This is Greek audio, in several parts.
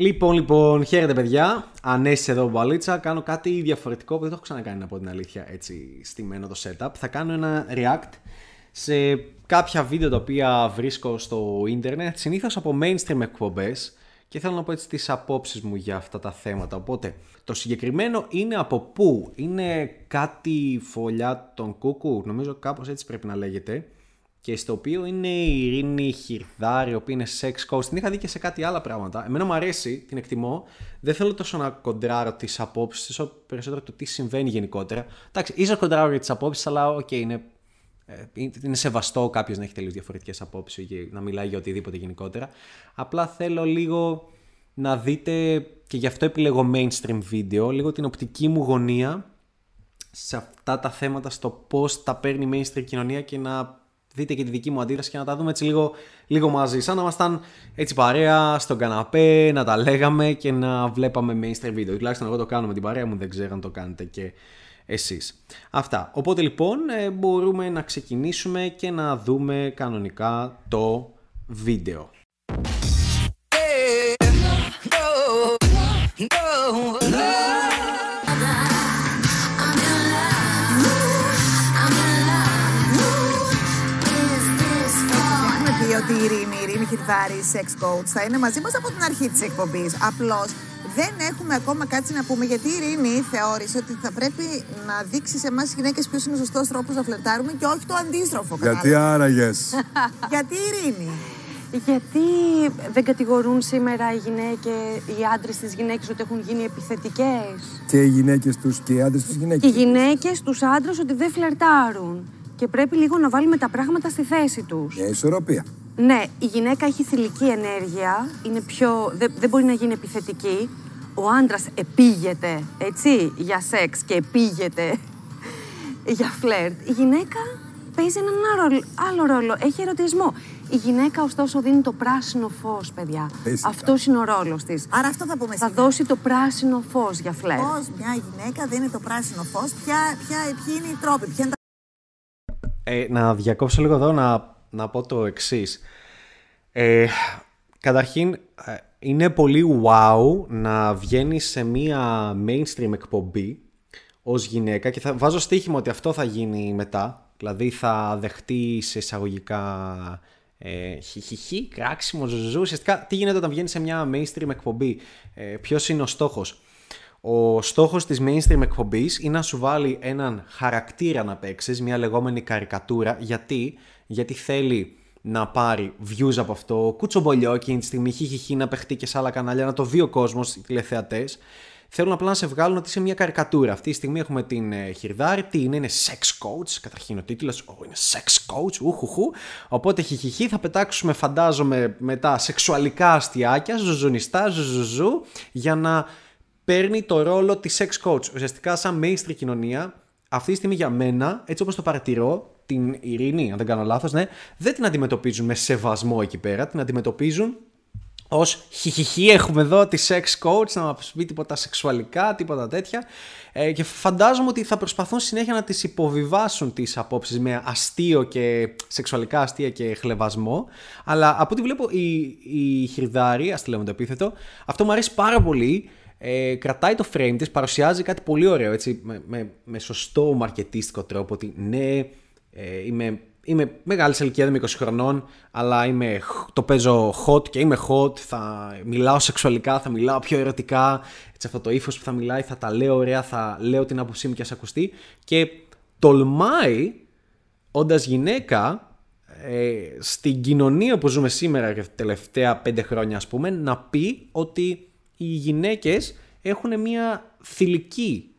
Λοιπόν, λοιπόν, χαίρετε παιδιά. Ανέσει εδώ μπαλίτσα. Κάνω κάτι διαφορετικό που δεν το έχω ξανακάνει να πω την αλήθεια έτσι στημένο το setup. Θα κάνω ένα react σε κάποια βίντεο τα οποία βρίσκω στο ίντερνετ, συνήθως από mainstream εκπομπές και θέλω να πω έτσι τις απόψεις μου για αυτά τα θέματα. Οπότε, το συγκεκριμένο είναι από πού; Είναι κάτι φωλιά των κούκου, νομίζω κάπως έτσι πρέπει να λέγεται και στο οποίο είναι η Ειρήνη Χιρδάρη, η οποία είναι sex coach. Την είχα δει και σε κάτι άλλα πράγματα. Εμένα μου αρέσει, την εκτιμώ. Δεν θέλω τόσο να κοντράρω τις απόψεις, όσο περισσότερο το τι συμβαίνει γενικότερα. Εντάξει, ίσως κοντράρω για τις απόψεις, αλλά OK, okay, είναι, ε, είναι σεβαστό κάποιος να έχει τελείως διαφορετικές απόψεις και να μιλάει για οτιδήποτε γενικότερα. Απλά θέλω λίγο να δείτε, και γι' αυτό επιλέγω mainstream βίντεο, λίγο την οπτική μου γωνία σε αυτά τα θέματα, στο πώς τα παίρνει η mainstream κοινωνία και να δείτε και τη δική μου αντίδραση και να τα δούμε έτσι λίγο, λίγο μαζί. Σαν να ήμασταν έτσι παρέα στον καναπέ, να τα λέγαμε και να βλέπαμε mainstream βίντεο. Τουλάχιστον εγώ το κάνω με την παρέα μου, δεν ξέρω αν το κάνετε και εσείς. Αυτά. Οπότε λοιπόν ε, μπορούμε να ξεκινήσουμε και να δούμε κανονικά το βίντεο. Χιρδάρη, sex coach, θα είναι μαζί μας από την αρχή της εκπομπής. Απλώς δεν έχουμε ακόμα κάτι να πούμε γιατί η Ειρήνη θεώρησε ότι θα πρέπει να δείξει σε εμάς γυναίκες ποιος είναι ο σωστός τρόπος να φλερτάρουμε και όχι το αντίστροφο. Γιατί άραγες. γιατί η Ειρήνη. Γιατί δεν κατηγορούν σήμερα οι γυναίκες, οι άντρες τι γυναίκε ότι έχουν γίνει επιθετικές; Και οι γυναίκες τους και οι άντρες τους γυναίκες. Και οι γυναίκες τους άντρες ότι δεν φλερτάρουν. Και πρέπει λίγο να βάλουμε τα πράγματα στη θέση τους. Για ισορροπία. Ναι, η γυναίκα έχει θηλυκή ενέργεια, είναι πιο, δεν, δεν μπορεί να γίνει επιθετική. Ο άντρας επίγεται, έτσι, για σεξ και επίγεται για φλερτ. Η γυναίκα παίζει έναν άλλο, άλλο ρόλο, έχει ερωτισμό. Η γυναίκα, ωστόσο, δίνει το πράσινο φως, παιδιά. Αυτός είναι ο ρόλος της. Άρα αυτό θα πούμε Θα δώσει το πράσινο φως για φλερτ. Πώς μια γυναίκα δίνει το πράσινο φως, ποια, ποια, ποιοι είναι οι τρόποι, ποια είναι τα... Ε, να διακόψω λίγο εδώ να να πω το εξής. Ε, καταρχήν, ε, είναι πολύ wow να βγαίνεις σε μία mainstream εκπομπή ως γυναίκα και θα βάζω στοίχημα ότι αυτό θα γίνει μετά. Δηλαδή θα δεχτεί σε εισαγωγικά ε, χιχιχι, κράξιμο, ζουζού. Ουσιαστικά τι γίνεται όταν βγαίνεις σε μια mainstream εκπομπή; Ε, ποιος είναι ο στόχος; Ο στόχος της mainstream εκπομπής είναι να σου βάλει έναν χαρακτήρα να παίξεις, μια λεγόμενη καρικατούρα. Γιατί, Γιατί θέλει να πάρει views από αυτό, κουτσομπολιό εκείνη τη στιγμή, χιχιχι να παιχτεί και σε άλλα κανάλια, να το δει ο κόσμος, οι τηλεθεατές. Θέλουν απλά να σε βγάλουν ότι είσαι μια καρικατούρα. Αυτή τη στιγμή έχουμε την ε, Χιρδάρη. Τι είναι, είναι sex coach. Καταρχήν ο τίτλος. Oh, είναι sex coach. Ουχουχου. Οπότε χιχιχι θα πετάξουμε, φαντάζομαι, μετά σεξουαλικά αστιάκια, ζουζουνιστά, ζουζουζου, για να παίρνει το ρόλο της sex coach. Ουσιαστικά, σαν mainstream κοινωνία, αυτή τη στιγμή για μένα, έτσι όπως το παρατηρώ, την ειρήνη, αν δεν κάνω λάθος, ναι, δεν την αντιμετωπίζουν με σεβασμό εκεί πέρα. Την αντιμετωπίζουν ως χιχιχι έχουμε εδώ τη sex coach να μας πει τίποτα σεξουαλικά, τίποτα τέτοια. Ε, και φαντάζομαι ότι θα προσπαθούν συνέχεια να τις υποβιβάσουν τις απόψεις με αστείο και σεξουαλικά αστεία και χλεβασμό. Αλλά από ό,τι βλέπω η, η Χιρδάρη, ας τη λέμε το επίθετο, αυτό μου αρέσει πάρα πολύ ε, κρατάει το frame της, παρουσιάζει κάτι πολύ ωραίο, έτσι, με, με, με σωστό μαρκετίστικο τρόπο, ότι ναι, ε, είμαι, είμαι μεγάλης σε ηλικία, είμαι 20 χρονών, αλλά είμαι, το παίζω hot και είμαι hot, θα μιλάω σεξουαλικά, θα μιλάω πιο ερωτικά, έτσι, αυτό το ύφος που θα μιλάει, θα τα λέω ωραία, θα λέω την άποψή μου και ας ακουστεί. Και τολμάει, όντας γυναίκα, ε, στην κοινωνία που ζούμε σήμερα και τα τελευταία πέντε χρόνια ας πούμε, να πει ότι οι γυναίκες έχουν μια θηλυκή ε,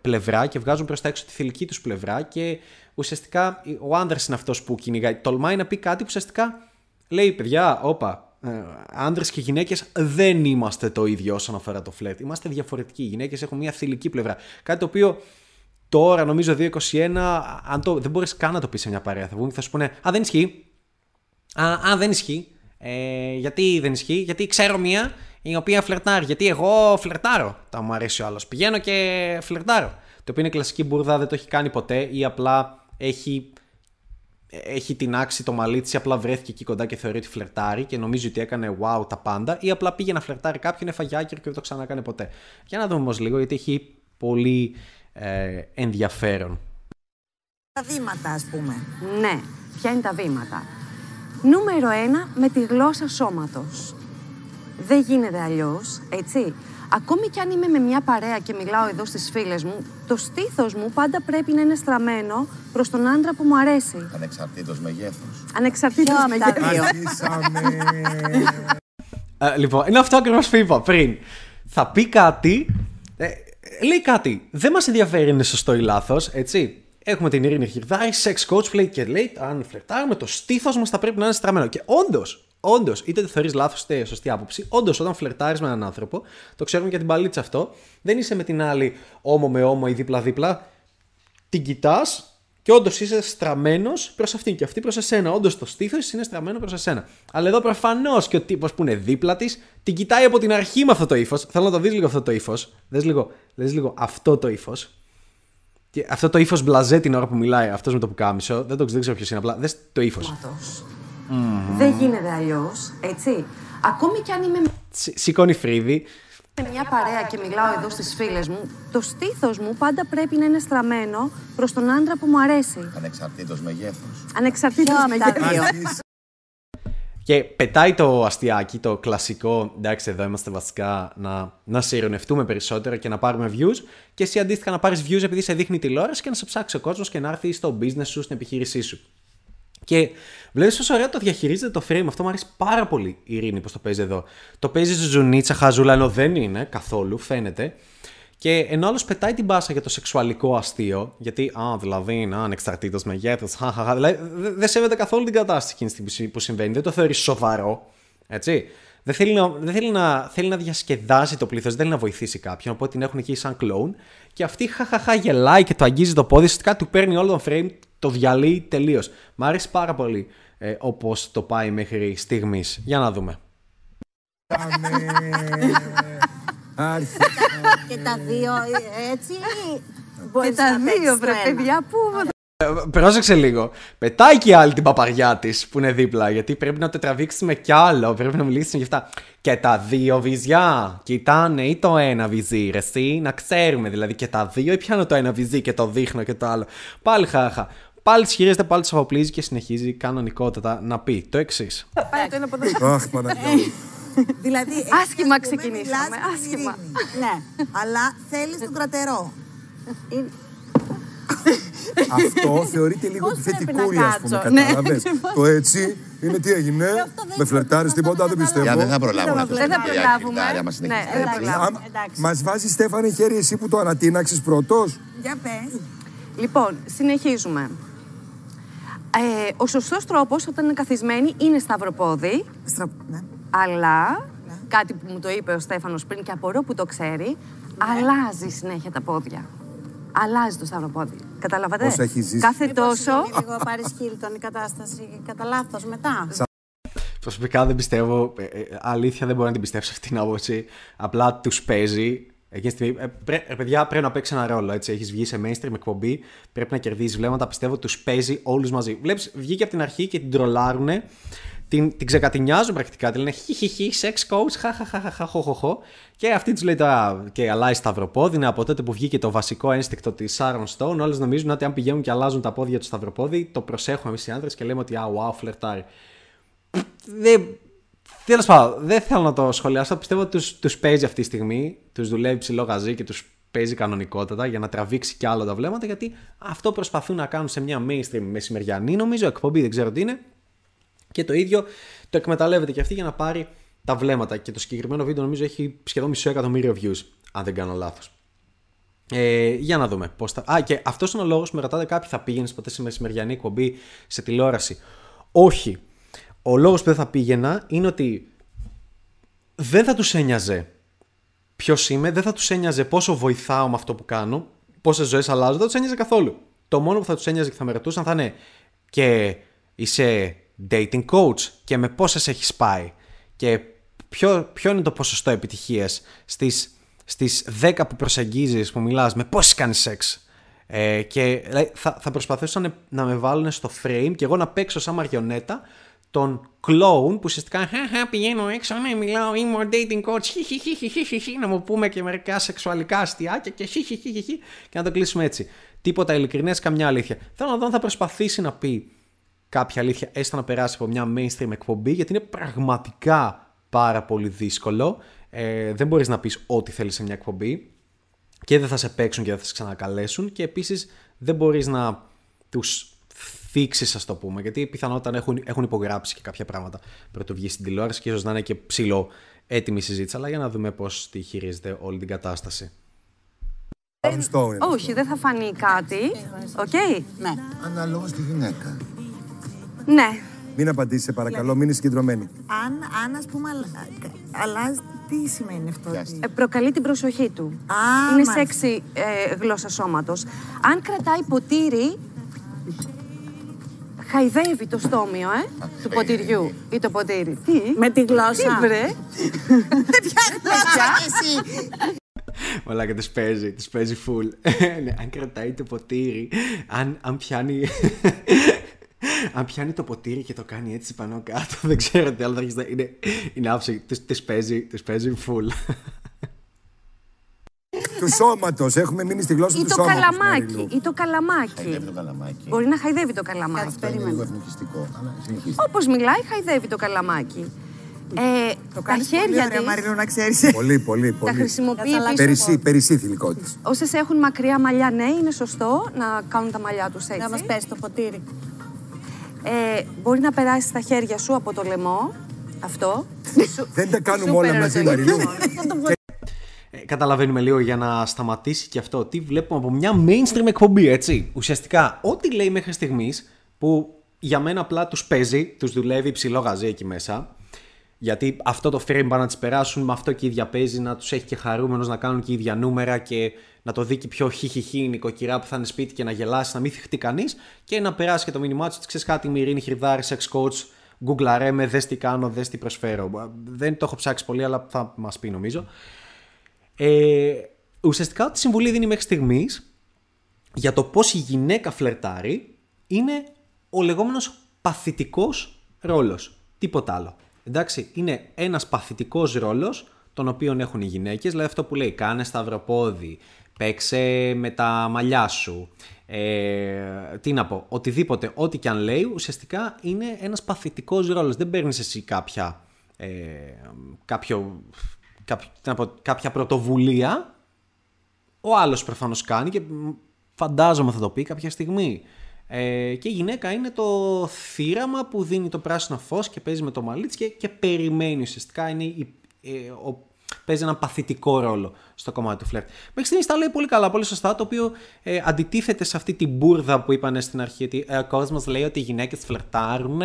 πλευρά και βγάζουν προς τα έξω τη θηλυκή τους πλευρά και ουσιαστικά ο άνδρας είναι αυτός που κυνηγάει. Τολμάει να πει κάτι που ουσιαστικά λέει παιδιά, όπα, ε, άνδρες και γυναίκες δεν είμαστε το ίδιο όσον αφορά το φλετ. Είμαστε διαφορετικοί. Οι γυναίκες έχουν μια θηλυκή πλευρά. Κάτι το οποίο τώρα νομίζω 2021 αν το, δεν μπορείς καν να το πεις σε μια παρέα. Θα βγουν και θα σου πούνε Α, δεν ισχύει. Α, α δεν ισχύει. Ε, γιατί δεν ισχύει, γιατί ξέρω μία η οποία φλερτάρει. Γιατί εγώ φλερτάρω. Τα μου αρέσει ο άλλος. Πηγαίνω και φλερτάρω. Το οποίο είναι κλασική μπουρδα, δεν το έχει κάνει ποτέ ή απλά έχει, έχει την άξη το μαλλί της ή απλά βρέθηκε εκεί κοντά και θεωρεί ότι φλερτάρει και νομίζει ότι έκανε wow τα πάντα ή απλά πήγε να φλερτάρει κάποιον, έφαγε άκυρο και δεν το ξανακάνε ποτέ. Για να δούμε όμως λίγο γιατί έχει πολύ ε, ενδιαφέρον. Τα βήματα, ας πούμε. Ναι, ποια είναι τα βήματα; Νούμερο ένα, με τη γλώσσα σώματος. Δεν γίνεται αλλιώς, έτσι. Ακόμη κι αν είμαι με μια παρέα και μιλάω εδώ στις φίλες μου, το στήθος μου πάντα πρέπει να είναι στραμμένο προς τον άντρα που μου αρέσει. Ανεξαρτήτως μεγέθους. Ανεξαρτήτως Ποιο από τα μεγέθους; δύο. Αρχίσαμε. Ε, λοιπόν, είναι αυτό ακριβώ που είπα πριν. Θα πει κάτι. Ε, λέει κάτι. Δεν μας ενδιαφέρει είναι σωστό ή λάθος, έτσι. Έχουμε την Ειρήνη Χιρδάρη, sex coach που λέει και λέει: Αν φλερτάρουμε, το στήθος μας θα πρέπει να είναι στραμμένο. Και όντως, όντως, είτε το θεωρείς λάθος είτε σωστή άποψη, όντως όταν φλερτάρεις με έναν άνθρωπο, το ξέρουμε για την παλίτσα αυτό, δεν είσαι με την άλλη όμο με όμο ή δίπλα-δίπλα. Την κοιτάς και όντως είσαι στραμμένος προς αυτήν και αυτή προς εσένα. Όντως το στήθος είναι στραμμένο προς εσένα. Αλλά εδώ προφανώς και ο τύπος που είναι δίπλα της την κοιτάει από την αρχή με αυτό το ύφος. Θέλω να το δεις λίγο αυτό το ύφος. Δες λίγο, δες λίγο αυτό το ύφος. Και αυτό το ύφος μπλαζέ την ώρα που μιλάει αυτός με το πουκάμισο. Δεν το δεν ξέρω ποιος είναι απλά. Δες το ύφος. Σώματος. Δεν γίνεται αλλιώς, έτσι. Ακόμη κι αν είμαι Σηκώνει φρύδι. με μια παρέα και μιλάω εδώ στις φίλες μου, το στήθος μου πάντα πρέπει να είναι στραμμένο προς τον άντρα που μου αρέσει. Ανεξαρτήτως μεγέθους. Ανεξαρτήτως Ποιο από τα μεγέθους. δύο. Αρχίσαμε. Και πετάει το αστιάκι, το κλασικό. Εντάξει, εδώ είμαστε βασικά να, να σε ειρωνευτούμε περισσότερο και να πάρουμε views. Και εσύ αντίστοιχα να πάρεις views επειδή σε δείχνει τηλεόραση και να σε ψάξει ο κόσμος και να έρθει στο business σου, στην επιχείρησή σου. Και βλέπεις πόσο ωραία το διαχειρίζεται το frame. Αυτό μου αρέσει πάρα πολύ η Ειρήνη πώς το παίζει εδώ. Το παίζει ζουνίτσα, χαζούλα, ενώ δεν είναι καθόλου, φαίνεται. Και ενώ άλλος πετάει την μπάσα για το σεξουαλικό αστείο, γιατί, α, δηλαδή είναι ανεξαρτήτω μεγέθους, χαχαχα. Δηλαδή, δε- δεν σέβεται καθόλου την κατάσταση εκείνη τη στιγμή που συμβαίνει. Δεν το θεωρείς σοβαρό. Έτσι. Δεν θέλει να, δεν θέλει να, θέλει να διασκεδάσει το πλήθος, δεν θέλει να βοηθήσει κάποιον. Οπότε την έχουν εκεί σαν κλόουν. Και αυτή χαχαχά γελάει και το αγγίζει το πόδι. Ουσιαστικά του παίρνει όλο τον frame, το διαλύει τελείως. Μ' αρέσει πάρα πολύ ε, όπως το πάει μέχρι στιγμής. Για να δούμε. Άρχισαμε. Και τα δύο ε, έτσι. Και Μπορείς τα να παίξεις δύο, το βρε ένα. παιδιά, πού Ε, Πρόσεξε λίγο. Πετάει και η άλλη την παπαριά της που είναι δίπλα. Γιατί πρέπει να το τραβήξει με κι άλλο. Πρέπει να μιλήσει και αυτά. Και τα δύο βυζιά. Κοιτάνε ή το ένα βυζί, ρε, εσύ. Να ξέρουμε δηλαδή και τα δύο ή πιάνω το ένα βυζί και το δείχνω και το άλλο. Πάλι χάχα. Πάλι τη χειρίζεται, πάλι τη αφοπλίζει και συνεχίζει κανονικότατα να πει το εξής. Πάει το ένα από εδώ. Αχ, Παναγία. Δηλαδή, εσύ, Άσχημα ας πούμε, ξεκινήσαμε, μιλάς με την άσχημα. Ειρήνη. Ναι, αλλά θέλεις τον κρατερό. Αυτό θεωρείται λίγο Πώς πρέπει επιθετικούρι, να ας πούμε. κάτσω, ναι. Κατάλαβε. Το έτσι είναι τι έγινε. αυτό δεν Με φλερτάρεις αυτό τίποτα, δεν δεν καταλαβαίνω. Για δεν θα πιστεύω. προλάβω να το Δεν θα σκεφτεί, προλάβουμε. Αχιλάρη, άμα Ναι, συνεχίσει. δεν θα προλάβουμε. Εντάξει. Μας βάζει Στέφανε χέρι εσύ που το ανατείναξες πρώτος. Για πες. Λοιπόν, συνεχίζουμε. Ε, ο σωστός τρόπος όταν είναι καθισμένη είναι σταυροπόδι, Στρα- ναι. αλλά κάτι που μου το είπε ο Στέφανος πριν και απορώ που το ξέρει, αλλάζει συνέχεια τα πόδια. Αλλάζει το σταυροπόδι. Καταλάβατε; Πώς έχεις ζήσει; Κάθε τόσο. λίγο πάρεις Χίλτον η κατάσταση κατά λάθος μετά. Προσωπικά δεν πιστεύω. ε, ε, αλήθεια δεν μπορώ να την πιστέψω αυτή την άποψη. Απλά τους παίζει. Εκείνη τη στιγμή, ε, πρέ- ε, παιδιά, πρέπει να παίξει ένα ρόλο. Έτσι. Έχεις βγει σε mainstream εκπομπή, πρέπει να κερδίζεις βλέμματα. Πιστεύω τους παίζει όλους μαζί. Βλέπεις, βγήκε από την αρχή και την τρολάρουν. Την, την ξεκατηνιάζουν πρακτικά. Τη λένε χι χι χι, sex coach, χα χα χα χα χα χω, χω, χω. Και αυτή τους λέει τώρα και αλλάζει σταυροπόδι. Είναι από τότε που βγήκε το βασικό ένστικτο της Sharon Stone. Όλες νομίζουν ότι αν πηγαίνουν και αλλάζουν τα πόδια του σταυροπόδι, το προσέχουμε εμείς οι άντρε και λέμε ότι α, wow, φλερτάρει. Δεν. Τέλος πάντων, δεν θέλω να το σχολιάσω. Πιστεύω ότι τους, τους παίζει αυτή τη στιγμή. Τους δουλεύει ψηλό γαζί και τους παίζει κανονικότατα για να τραβήξει κι άλλο τα βλέμματα. Γιατί αυτό προσπαθούν να κάνουν σε μια mainstream μεσημεριανή, νομίζω, εκπομπή, δεν ξέρω τι είναι. Και το ίδιο το εκμεταλλεύεται και αυτή για να πάρει τα βλέμματα. Και το συγκεκριμένο βίντεο νομίζω έχει σχεδόν μισό εκατομμύριο views, αν δεν κάνω λάθος. Ε, για να δούμε πώς θα... Α, και αυτός είναι ο λόγος που με ρωτάτε κάποιοι θα πήγαινε ποτέ σε μεσημεριανή εκπομπή σε τηλεόραση. Όχι. Ο λόγος που δεν θα πήγαινα είναι ότι δεν θα τους ένοιαζε ποιος είμαι, δεν θα τους ένοιαζε πόσο βοηθάω με αυτό που κάνω, πόσες ζωές αλλάζω, δεν θα τους ένοιαζε καθόλου. Το μόνο που θα τους ένοιαζε και θα με ρωτούσαν θα είναι και είσαι dating coach και με πόσες έχεις πάει και ποιο, ποιο είναι το ποσοστό επιτυχίας στις, στις 10 που προσεγγίζεις, που μιλάς, με πόσες κάνεις σεξ. Ε, και δηλαδή, θα, θα προσπαθούσαν να, να με βάλουν στο frame και εγώ να παίξω σαν μαριονέτα τον κλόουν που ουσιαστικά «Χαχα, πηγαίνω έξω, ναι, μιλάω, είμαι ο dating coach, χι, χι, χι, χι, χι, χι, χι», να μου πούμε και μερικά σεξουαλικά αστιάκια και χι, χι, χι, χι, χι, και να το κλείσουμε έτσι. Τίποτα ειλικρινές, καμιά αλήθεια. Θέλω να δω αν θα προσπαθήσει να πει κάποια αλήθεια, έστω να περάσει από μια mainstream εκπομπή, γιατί είναι πραγματικά πάρα πολύ δύσκολο. Ε, δεν μπορείς να πεις ό,τι θέλεις σε μια εκπομπή και δεν θα σε παίξουν και δεν θα σε ξανακαλέσουν και επίσης δεν μπορείς να τους θίξεις ας το πούμε γιατί πιθανότατα έχουν, έχουν υπογράψει και κάποια πράγματα προτού βγει στην τηλεόραση και ίσως να είναι και ψιλοέτοιμη συζήτηση αλλά για να δούμε πώς τη χειρίζεται όλη την κατάσταση. Stone. Όχι, δεν θα φανεί κάτι. Οκ. Ναι. Αναλόγως στη γυναίκα. Ναι. Μην απαντήσεις, σε παρακαλώ, μην είσαι συγκεντρωμένη. Αν, αν ας πούμε, αλλα- αλλάζει, τι σημαίνει αυτό. ότι- Ε, προκαλεί την προσοχή του. Α, Είναι μάλιστα. σεξι ε, γλώσσα σώματος. Αν κρατάει ποτήρι, χαϊδεύει το στόμιο, ε, του ποτηριού ή το ποτήρι. Τι, Με τη γλώσσα. τι βρε; Ποια γλώσσα κι εσύ. Μαλάκα τις παίζει, τις παίζει full. ναι, αν κρατάει το ποτήρι, αν, αν πιάνει... αν πιάνει το ποτήρι και το κάνει έτσι πάνω κάτω, δεν ξέρω τι άλλο θα αρχίσει να... Είναι, είναι άψογη, τις, τις παίζει, τις παίζει full. Του σώματος. Έχουμε μείνει στη γλώσσα Ή του το σώματος. καλαμάκι. Ή το καλαμάκι. Χαϊδεύει το καλαμάκι. Μπορεί να χαϊδεύει το καλαμάκι. Αυτό είναι λίγο εθνικιστικό. Αλλά συνεχίστε. Όπως μιλάει, χαϊδεύει το καλαμάκι. Ε, Το τα κάνεις πολύ χέρια ωραία, τη Μαριλού, να ξέρεις. Πολύ, πολύ, τα πολύ. χρησιμοποιεί Θα αλλάξει πίσω. Περισσή, περισσή θηλυκότητα. Όσες έχουν μακριά μαλλιά, ναι, είναι σωστό να κάνουν τα μαλλιά τους Να μας έτσι. πέσει το ποτήρι. Ε, μπορεί να περάσει στα χέρια σου από το λαιμό. Αυτό. Δεν τα κάνουμε Σούπερ όλα μαζί, ερωτικό. Μαριλού. Ε, καταλαβαίνουμε λίγο για να σταματήσει και αυτό τι βλέπουμε από μια mainstream εκπομπή, έτσι. Ουσιαστικά, ό,τι λέει μέχρι στιγμής που για μένα απλά τους παίζει, τους δουλεύει ψηλό γαζί εκεί μέσα. Γιατί αυτό το frame πάνε να τις περάσουν, με αυτό και η ίδια παίζει, να τους έχει και χαρούμενου να κάνουν και η ίδια νούμερα και να το δει και πιο χιχιχι η νοικοκυρά που θα είναι σπίτι και να γελάσει, να μην θυχτεί κανείς και να περάσει και το μήνυμά τους ότι ξέρεις κάτι, η Ειρήνη Χρυδάρη, sex coach, γκουγκλαρέ με, δες τι κάνω, δες τι προσφέρω. Δεν το έχω ψάξει πολύ, αλλά θα μας πει νομίζω. Ε, ουσιαστικά ό,τι συμβουλή δίνει μέχρι στιγμής για το πώς η γυναίκα φλερτάρει είναι ο λεγόμενος παθητικός ρόλος. Τίποτα άλλο. Εντάξει, είναι ένας παθητικός ρόλος τον οποίο έχουν οι γυναίκες, δηλαδή αυτό που λέει κάνε σταυροπόδι, παίξε με τα μαλλιά σου, ε, τι να πω, οτιδήποτε, ό,τι και αν λέει, ουσιαστικά είναι ένας παθητικός ρόλος. Δεν παίρνεις εσύ κάποια, ε, κάποιο, κάποιο, τι να πω, κάποια πρωτοβουλία ο άλλος προφανώς κάνει και μ, φαντάζομαι θα το πει κάποια στιγμή. Ε, και η γυναίκα είναι το θύραμα που δίνει το πράσινο φως και παίζει με το μαλλί της και, και περιμένει ουσιαστικά. Είναι η, ε, ο, παίζει ένα παθητικό ρόλο στο κομμάτι του φλερτ. Μέχρι στιγμής τα λέει πολύ καλά, πολύ σωστά, το οποίο ε, αντιτίθεται σε αυτή την μπουρδα που είπαν στην αρχή ότι ε, ο κόσμος λέει ότι οι γυναίκες φλερτάρουν